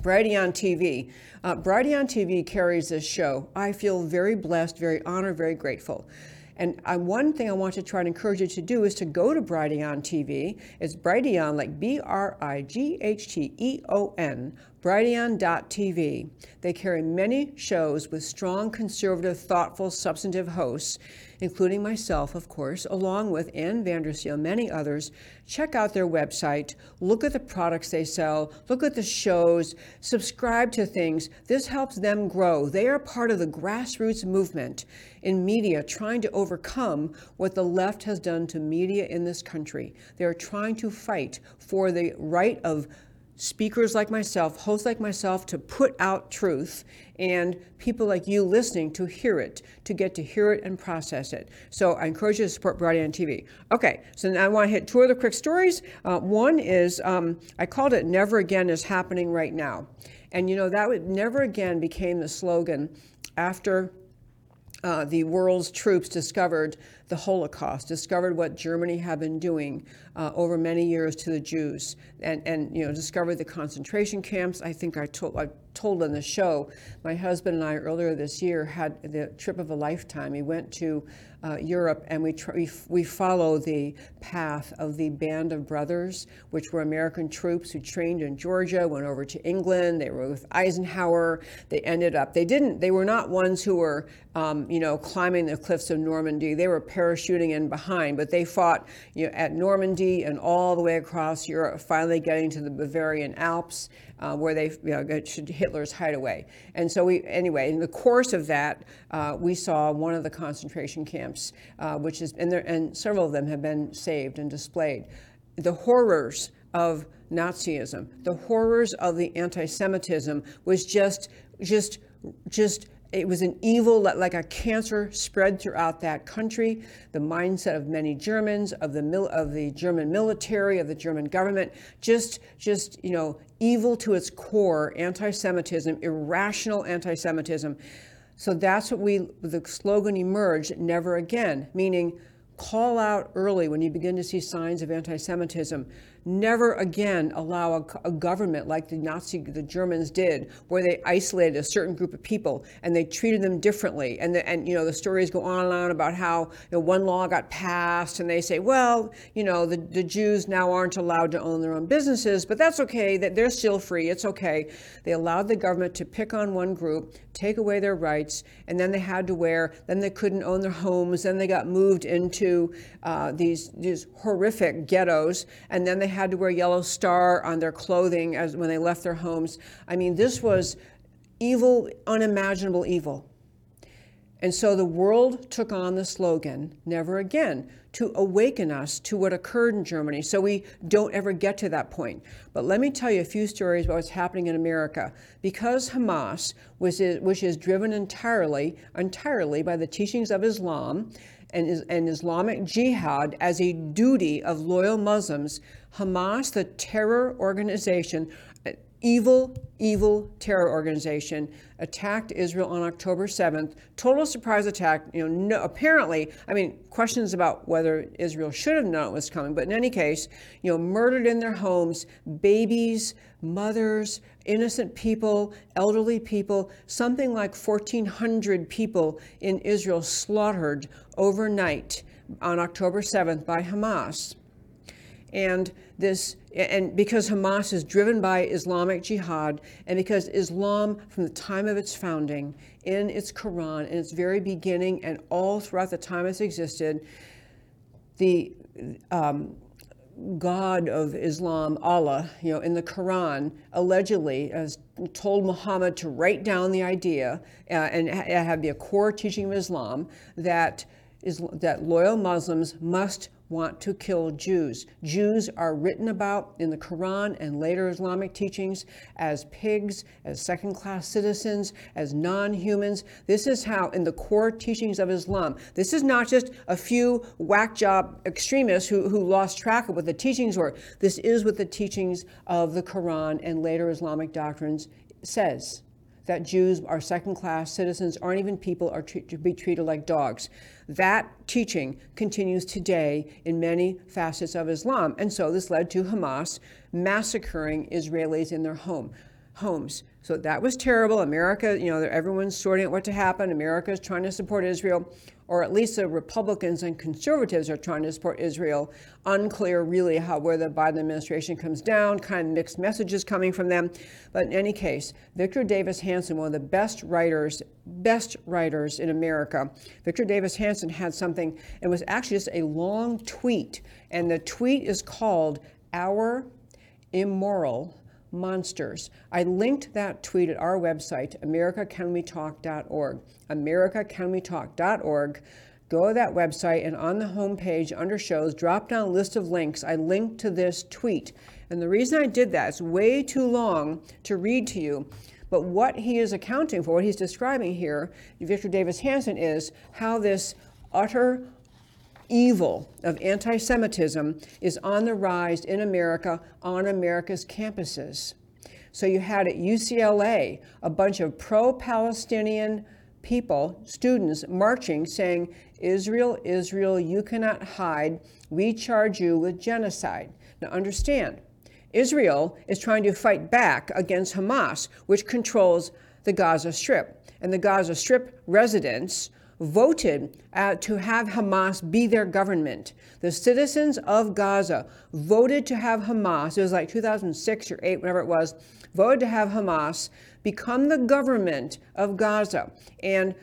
Brighteon TV. Uh, on TV carries this show. I feel very blessed, very honored, very grateful. And I, one thing I want to try to encourage you to do is to go to Brady Brighteon TV. It's Brady Brighteon, like B R I G H T E O N, Brighteon.tv. They carry many shows with strong, conservative, thoughtful, substantive hosts, including myself, of course, along with Ann Vandersteel, many others. Check out their website, look at the products they sell, look at the shows, subscribe to things. This helps them grow. They are part of the grassroots movement in media trying to overcome what the left has done to media in this country. They are trying to fight for the right of speakers like myself, hosts like myself to put out truth and people like you listening to hear it, to get to hear it and process it. So I encourage you to support on TV. Okay, so now I want to hit two other quick stories. Uh, one is um, I called it Never Again is Happening Right Now. And you know, that would, never again became the slogan after uh, the world's troops discovered the Holocaust, discovered what Germany had been doing uh, over many years to the Jews, and, and you know discovered the concentration camps. I think I told I told on the show, my husband and I earlier this year had the trip of a lifetime. We went to uh, Europe and we, tr- we, we follow the path of the Band of Brothers, which were American troops who trained in Georgia, went over to England. They were with Eisenhower. They ended up. They didn't. They were not ones who were, um, you know, climbing the cliffs of Normandy. They were parachuting in behind, but they fought, you know, at Normandy and all the way across Europe, finally getting to the Bavarian Alps uh, where they you know, got Hitler's hideaway. And so we, anyway, in the course of that, uh, we saw one of the concentration camps, uh, which is, and, there, and several of them have been saved and displayed. The horrors of Nazism, the horrors of the anti-Semitism was just, just, just it was an evil like a cancer spread throughout that country. The mindset of many germans of the mil- of the german military of the german government just just you know evil to its core anti-semitism irrational anti-semitism. So that's what we the slogan emerged never again meaning call out early when you begin to see signs of anti-semitism never again allow a, a, government like the Nazi, the Germans did, where they isolated a certain group of people and they treated them differently. And the, and you know the stories go on and on about how you know, one law got passed and they say, well, you know, the, the Jews now aren't allowed to own their own businesses, but that's okay. That they're still free. It's okay. They allowed the government to pick on one group, take away their rights, and then they had to wear. Then they couldn't own their homes. Then they got moved into uh, these these horrific ghettos, and then they had to wear yellow star on their clothing as when they left their homes. I mean, this was evil, unimaginable evil. And so the world took on the slogan, never again, to awaken us to what occurred in Germany so we don't ever get to that point. But let me tell you a few stories about what's happening in America. Because Hamas, which is driven entirely, entirely by the teachings of Islam, and, and Islamic Jihad as a duty of loyal Muslims, Hamas, the terror organization, evil, evil terror organization, attacked Israel on October 7th. Total surprise attack. You know, no, apparently, I mean, questions about whether Israel should have known it was coming, but in any case, you know, murdered in their homes, babies, mothers, innocent people, elderly people, something like 1,400 people in Israel slaughtered overnight on October 7th by Hamas. And this, and because Hamas is driven by Islamic Jihad, and because Islam, from the time of its founding, in its Quran, in its very beginning, and all throughout the time it's existed, the um, God of Islam, Allah, you know, in the Quran, allegedly has told Muhammad to write down the idea uh, and ha- have be a core teaching of Islam that is that loyal Muslims must want to kill Jews. Jews are written about in the Quran and later Islamic teachings as pigs, as second class citizens, as non humans. This is how, in the core teachings of Islam, this is not just a few whack job extremists who, who lost track of what the teachings were. This is what the teachings of the Quran and later Islamic doctrines says that Jews are second class citizens, aren't even people, are to be treated like dogs. That teaching continues today in many facets of Islam. And so this led to Hamas massacring Israelis in their home homes. So that was terrible. America, you know, everyone's sorting out what to happen. America is trying to support Israel, or at least the Republicans and conservatives are trying to support Israel. Unclear, really, how where the Biden administration comes down. Kind of mixed messages coming from them. But in any case, Victor Davis Hanson, one of the best writers, best writers in America, Victor Davis Hanson had something. It was actually just a long tweet, and the tweet is called "Our Immoral." Monsters. I linked that tweet at our website, americacanwetalk.org. americacanwetalk.org. Go to that website and on the homepage under shows, drop down list of links. I linked to this tweet. And the reason I did that, it's way too long to read to you, but what he is accounting for, what he's describing here, Victor Davis Hanson, is how this utter evil of anti Semitism is on the rise in America on America's campuses. So you had at UCLA a bunch of pro Palestinian people, students, marching saying, Israel, Israel, you cannot hide. We charge you with genocide. Now understand, Israel is trying to fight back against Hamas, which controls the Gaza Strip. And the Gaza Strip residents voted uh, to have Hamas be their government. The citizens of Gaza voted to have Hamas, it was like 2006 or 8, whatever it was, voted to have Hamas become the government of Gaza. And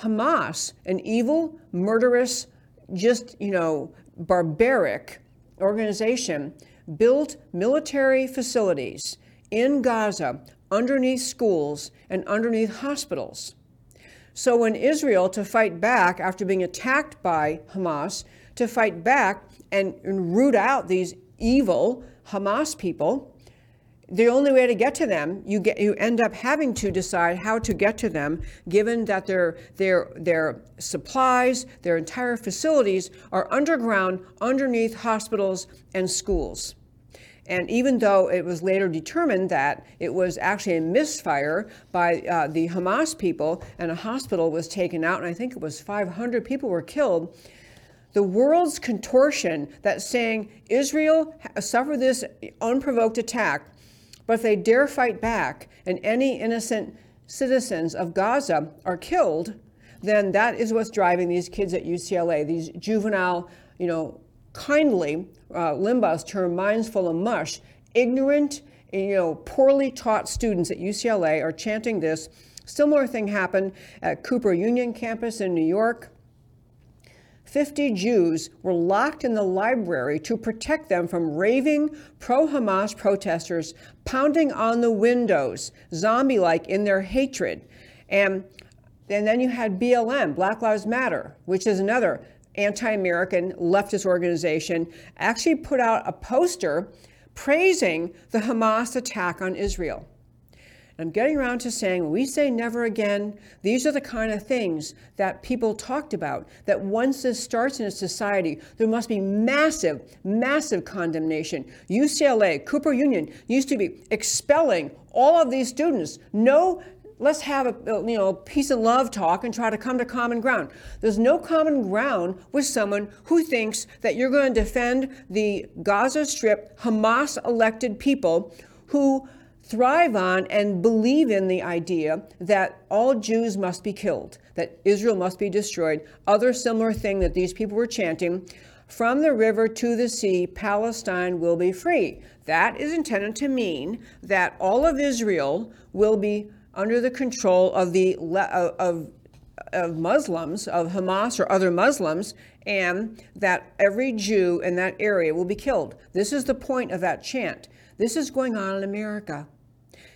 Hamas, an evil, murderous, just, you know, barbaric organization, built military facilities in Gaza underneath schools and underneath hospitals. So when Israel, to fight back after being attacked by Hamas, to fight back and, and root out these evil Hamas people, the only way to get to them, you get you end up having to decide how to get to them, given that their their their supplies, their entire facilities are underground, underneath hospitals and schools. And even though it was later determined that it was actually a misfire by uh, the Hamas people and a hospital was taken out, and I think it was 500 people were killed, the world's contortion that saying Israel suffered this unprovoked attack but if they dare fight back and any innocent citizens of Gaza are killed, then that is what's driving these kids at UCLA, these juvenile, you know, kindly, uh, Limbaugh's term, minds full of mush, ignorant, you know, poorly taught students at UCLA are chanting this. Similar thing happened at Cooper Union campus in New York. 50 Jews were locked in the library to protect them from raving pro Hamas protesters pounding on the windows, zombie like in their hatred. And, and then you had BLM, Black Lives Matter, which is another anti American leftist organization, actually put out a poster praising the Hamas attack on Israel. I'm getting around to saying we say never again, these are the kind of things that people talked about. That once this starts in a society, there must be massive, massive condemnation. UCLA, Cooper Union used to be expelling all of these students. No let's have a you know peace and love talk and try to come to common ground there's no common ground with someone who thinks that you're going to defend the gaza strip hamas elected people who thrive on and believe in the idea that all Jews must be killed, that Israel must be destroyed. Other similar thing that these people were chanting from the river to the sea, Palestine will be free. That is intended to mean that all of Israel will be under the control of the of, of Muslims, of Hamas or other Muslims, and that every Jew in that area will be killed. This is the point of that chant. This is going on in America.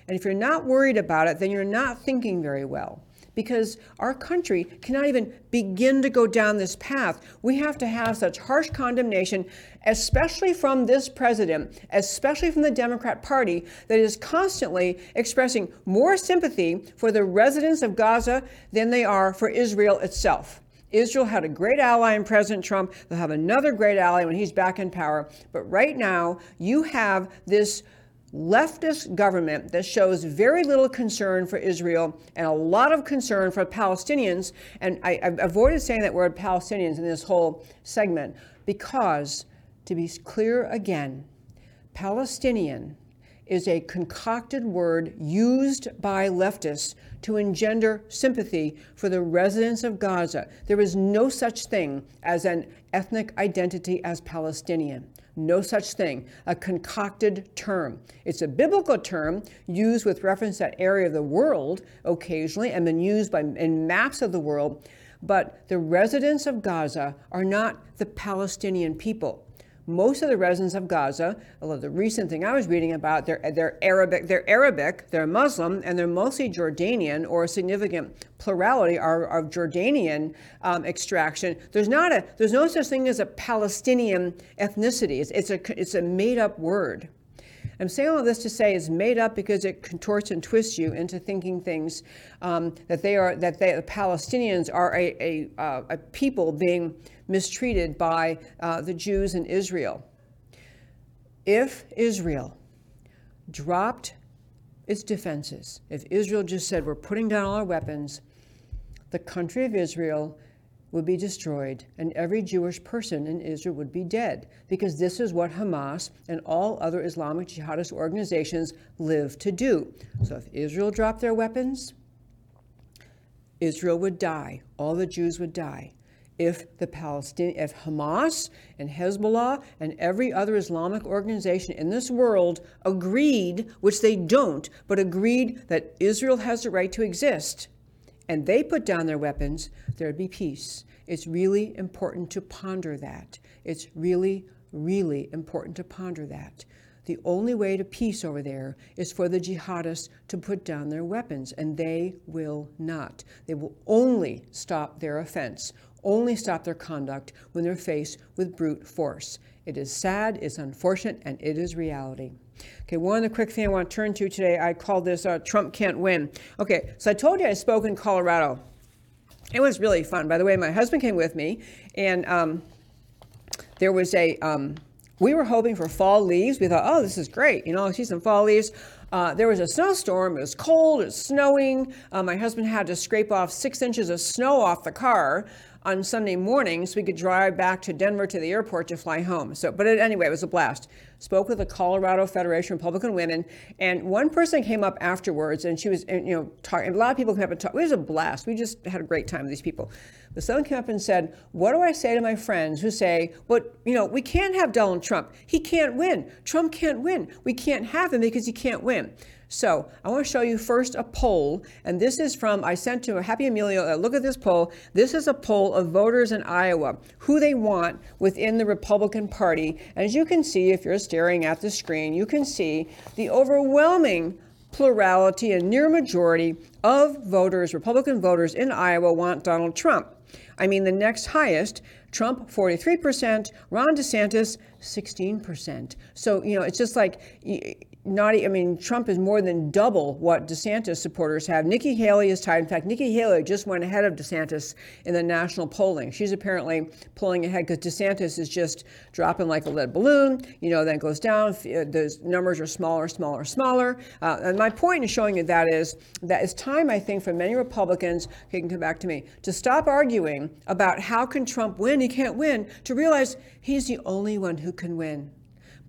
And if you're not worried about it, then you're not thinking very well. Because our country cannot even begin to go down this path. We have to have such harsh condemnation, especially from this president, especially from the Democrat Party, that is constantly expressing more sympathy for the residents of Gaza than they are for Israel itself. Israel had a great ally in President Trump. They'll have another great ally when he's back in power. But right now, you have this leftist government that shows very little concern for Israel and a lot of concern for Palestinians. And I, have avoided saying that word Palestinians in this whole segment because, to be clear again, Palestinian is a concocted word used by leftists to engender sympathy for the residents of Gaza. There is no such thing as an ethnic identity as Palestinian. No such thing, a concocted term. It's a biblical term used with reference to that area of the world occasionally and been used by, in maps of the world. But the residents of Gaza are not the Palestinian people most of the residents of Gaza, although the recent thing I was reading about, they're, they're Arabic, they're Arabic, they're Muslim, and they're mostly Jordanian, or a significant plurality are of Jordanian um, extraction. There's not a, there's no such thing as a Palestinian ethnicity. It's, it's a, it's a made-up word. I'm saying all this to say it's made up because it contorts and twists you into thinking things um, that they are that they, the Palestinians are a, a, uh, a people being mistreated by uh, the Jews in Israel. If Israel dropped its defenses, if Israel just said, we're putting down all our weapons, the country of Israel would be destroyed and every Jewish person in Israel would be dead because this is what Hamas and all other Islamic jihadist organizations live to do. So if Israel dropped their weapons, Israel would die. All the Jews would die. If the Palestinian, if Hamas and Hezbollah and every other Islamic organization in this world agreed, which they don't, but agreed that Israel has the right to exist, and they put down their weapons, there'd be peace. It's really important to ponder that. It's really, really important to ponder that. The only way to peace over there is for the jihadists to put down their weapons, and they will not. They will only stop their offense, only stop their conduct when they're faced with brute force. It is sad, it's unfortunate, and it is reality. Okay, one other quick thing I want to turn to today. I call this uh, Trump Can't Win. Okay, so I told you I spoke in Colorado. It was really fun. By the way, my husband came with me, and um, there was a, um, we were hoping for fall leaves. We thought, oh, this is great. You know, I'll see some fall leaves. Uh, there was a snowstorm. It was cold. It was snowing. Uh, my husband had to scrape off six inches of snow off the car on Sunday morning so we could drive back to Denver to the airport to fly home. So, but anyway, it was a blast. Spoke with the Colorado Federation of Republican Women, and one person came up afterwards, and she was, you know, talking. A lot of people came up and talked. It was a blast. We just had a great time with these people. But someone came up and said, "What do I say to my friends who say, well, you know, we can't have Donald Trump. He can't win. Trump can't win. We can't have him because he can't win." So I want to show you first a poll, and this is from, I sent to Happy Emilio, uh, look at this poll. This is a poll of voters in Iowa, who they want within the Republican Party. As you can see, if you're staring at the screen, you can see the overwhelming plurality and near majority of voters, Republican voters in Iowa, want Donald Trump. I mean, the next highest, Trump 43%, Ron DeSantis 16%. So, you know, it's just like not, I mean, Trump is more than double what DeSantis supporters have. Nikki Haley is tied. In fact, Nikki Haley just went ahead of DeSantis in the national polling. She's apparently pulling ahead because DeSantis is just dropping like a lead balloon, you know, then goes down. Uh, those numbers are smaller, smaller, smaller. Uh, and my point in showing you that is that it's time, I think, for many Republicans, he can come back to me, to stop arguing about how can Trump win, he can't win, to realize he's the only one who can win.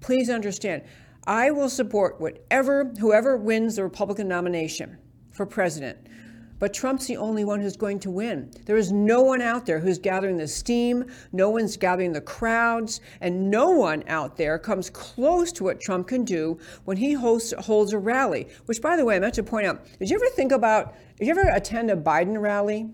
Please understand, I will support whatever, whoever wins the Republican nomination for president. But Trump's the only one who's going to win. There is no one out there who's gathering the steam, no one's gathering the crowds, and no one out there comes close to what Trump can do when he hosts, holds a rally. Which, by the way, I meant to point out did you ever think about, did you ever attend a Biden rally?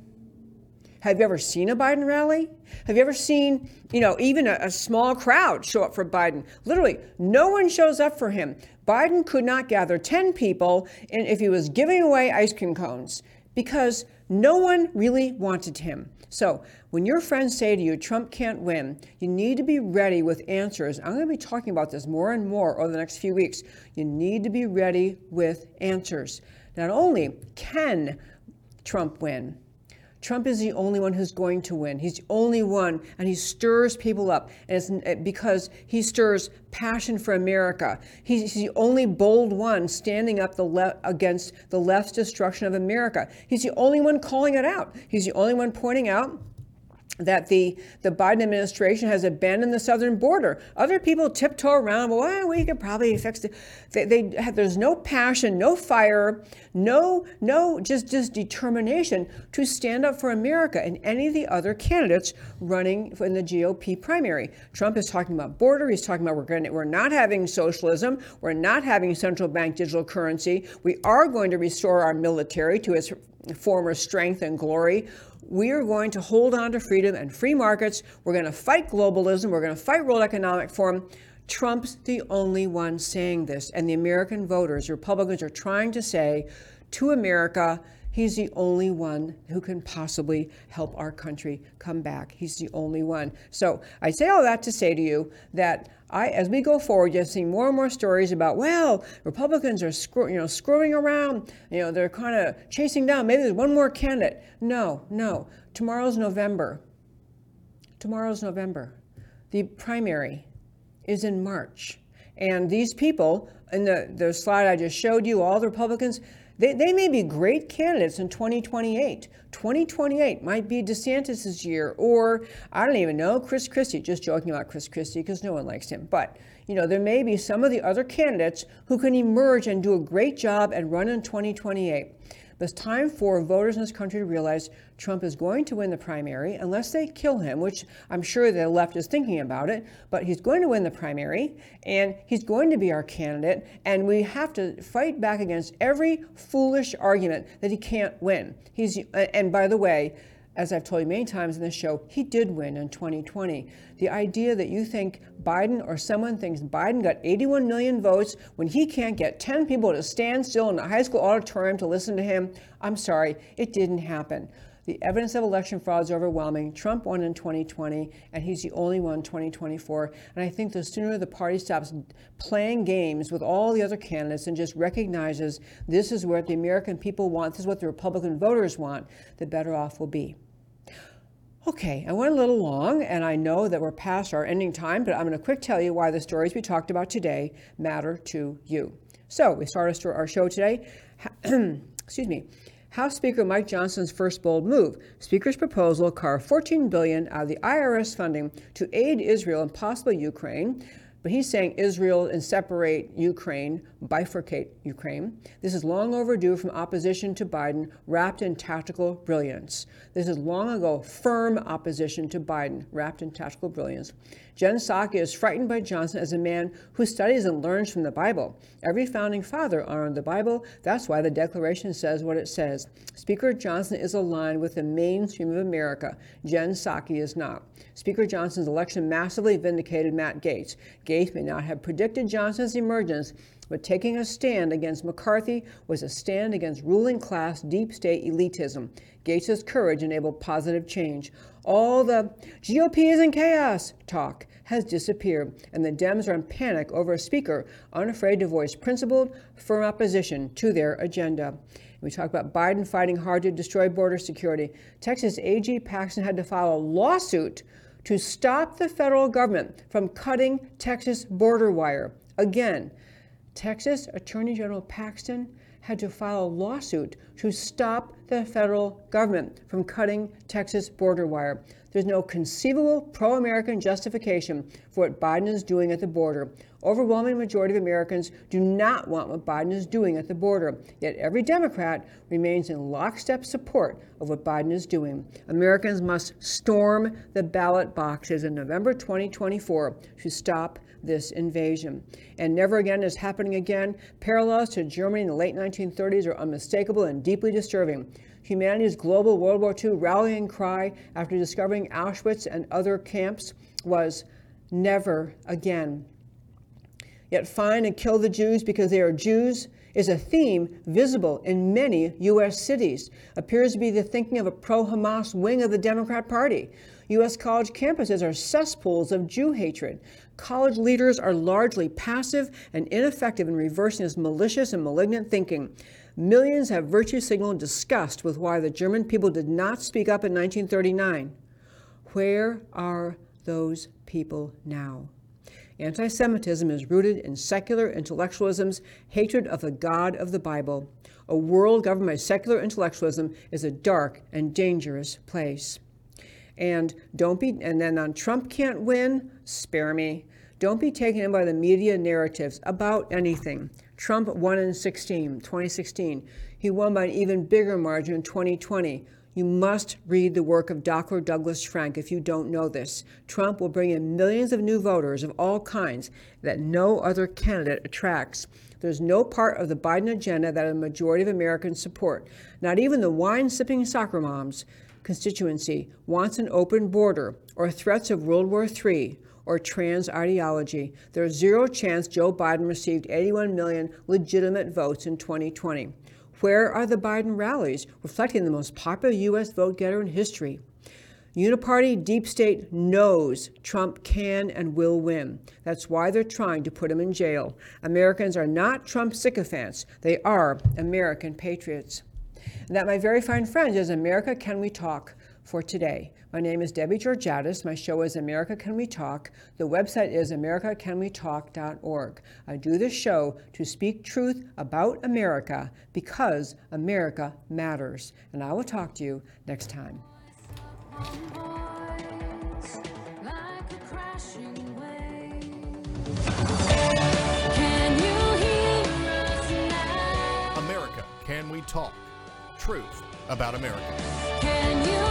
Have you ever seen a Biden rally? Have you ever seen, you know, even a, a, small crowd show up for Biden? Literally, no one shows up for him. Biden could not gather 10 people and if he was giving away ice cream cones because no one really wanted him. So, when your friends say to you, Trump can't win, you need to be ready with answers. I'm going to be talking about this more and more over the next few weeks. You need to be ready with answers. Not only can Trump win, Trump is the only one who's going to win. He's the only one, and he stirs people up. And it's eh, because he stirs passion for America. He's, the only bold one standing up the le- against the left's destruction of America. He's the only one calling it out. He's the only one pointing out that the, the Biden administration has abandoned the southern border. Other people tiptoe around, well, we could probably fix it. They, they have, there's no passion, no fire, no, no, just, just determination to stand up for America and any of the other candidates running in the GOP primary. Trump is talking about border. He's talking about we're going to, we're not having socialism. We're not having central bank digital currency. We are going to restore our military to its former strength and glory we are going to hold on to freedom and free markets. We're going to fight globalism. We're going to fight World Economic Forum. Trump's the only one saying this. And the American voters, Republicans, are trying to say to America, He's the only one who can possibly help our country come back. He's the only one. So I say all that to say to you that I, as we go forward, you're seeing more and more stories about, well, Republicans are screw, you know, screwing around. You know, they're kind of chasing down. Maybe there's one more candidate. No, no. Tomorrow's November. Tomorrow's November. The primary is in March. And these people, in the, the slide I just showed you, all the Republicans, they, they may be great candidates in 2028. 2028 might be DeSantis' year, or I don't even know, Chris Christie. Just joking about Chris Christie because no one likes him. But, you know, there may be some of the other candidates who can emerge and do a great job and run in 2028. It's time for voters in this country to realize Trump is going to win the primary unless they kill him, which I'm sure the left is thinking about it, but he's going to win the primary and he's going to be our candidate. And we have to fight back against every foolish argument that he can't win. He's, and by the way, as I've told you many times in this show, he did win in 2020. The idea that you think Biden or someone thinks Biden got 81 million votes when he can't get 10 people to stand still in a high school auditorium to listen to him, I'm sorry, it didn't happen. The evidence of election fraud is overwhelming. Trump won in 2020, and he's the only one in 2024. And I think the sooner the party stops playing games with all the other candidates and just recognizes this is what the American people want, this is what the Republican voters want, the better off we'll be. Okay, I went a little long, and I know that we're past our ending time, but I'm going to quick tell you why the stories we talked about today matter to you. So we start our show today. (clears throat) Excuse me. House Speaker Mike Johnson's first bold move. Speaker's proposal carve 14 billion out of the IRS funding to aid Israel and possibly Ukraine. But he's saying Israel and separate Ukraine, bifurcate Ukraine. This is long overdue from opposition to Biden, wrapped in tactical brilliance. This is long ago firm opposition to Biden, wrapped in tactical brilliance. Jen Psaki is frightened by Johnson as a man who studies and learns from the Bible. Every founding father honored the Bible. That's why the Declaration says what it says. Speaker Johnson is aligned with the mainstream of America. Jen Psaki is not. Speaker Johnson's election massively vindicated Matt Gaetz. Gaetz may not have predicted Johnson's emergence, but taking a stand against McCarthy was a stand against ruling class deep state elitism. Gaetz's courage enabled positive change. All the GOP is in chaos talk has disappeared, and the Dems are in panic over a speaker unafraid to voice principled, firm opposition to their agenda. We talk about Biden fighting hard to destroy border security. Texas AG Paxton had to file a lawsuit to stop the federal government from cutting Texas border wire. Again, Texas Attorney General Paxton had to file a lawsuit to stop the federal government from cutting Texas border wire. There's no conceivable pro American justification for what Biden is doing at the border. Overwhelming majority of Americans do not want what Biden is doing at the border. Yet every Democrat remains in lockstep support of what Biden is doing. Americans must storm the ballot boxes in November 2024 to stop this invasion. And never again is happening again. Parallels to Germany in the late 1930s are unmistakable and deeply disturbing. Humanity's global World War II rallying cry after discovering Auschwitz and other camps was never again. Yet find and kill the Jews because they are Jews is a theme visible in many U.S. cities. Appears to be the thinking of a pro Hamas wing of the Democrat Party. U.S. college campuses are cesspools of Jew hatred. College leaders are largely passive and ineffective in reversing this malicious and malignant thinking. Millions have virtue signaled disgust with why the German people did not speak up in 1939. Where are those people now? Anti Semitism is rooted in secular intellectualism's hatred of the God of the Bible. A world governed by secular intellectualism is a dark and dangerous place. And don't be, and then on Trump can't win, spare me. Don't be taken in by the media narratives about anything. Trump won in 16, 2016. He won by an even bigger margin in 2020. You must read the work of Dr. Douglas Frank if you don't know this. Trump will bring in millions of new voters of all kinds that no other candidate attracts. There's no part of the Biden agenda that a majority of Americans support. Not even the wine sipping soccer moms constituency wants an open border or threats of World War III or trans ideology. There's zero chance Joe Biden received 81 million legitimate votes in 2020. Where are the Biden rallies reflecting the most popular U.S. vote getter in history? Uniparty deep state knows Trump can and will win. That's why they're trying to put him in jail. Americans are not Trump sycophants, they are American patriots. And that, my very fine friends, is America Can We Talk for today. My name is Debbie Georgatos. My show is America Can We Talk. The website is americacanwetalk.org. I do this show to speak truth about America because America matters. And I will talk to you next time. voice like a crashing wave. Can you hear us now? America, can we talk? Truth about America. Can you hear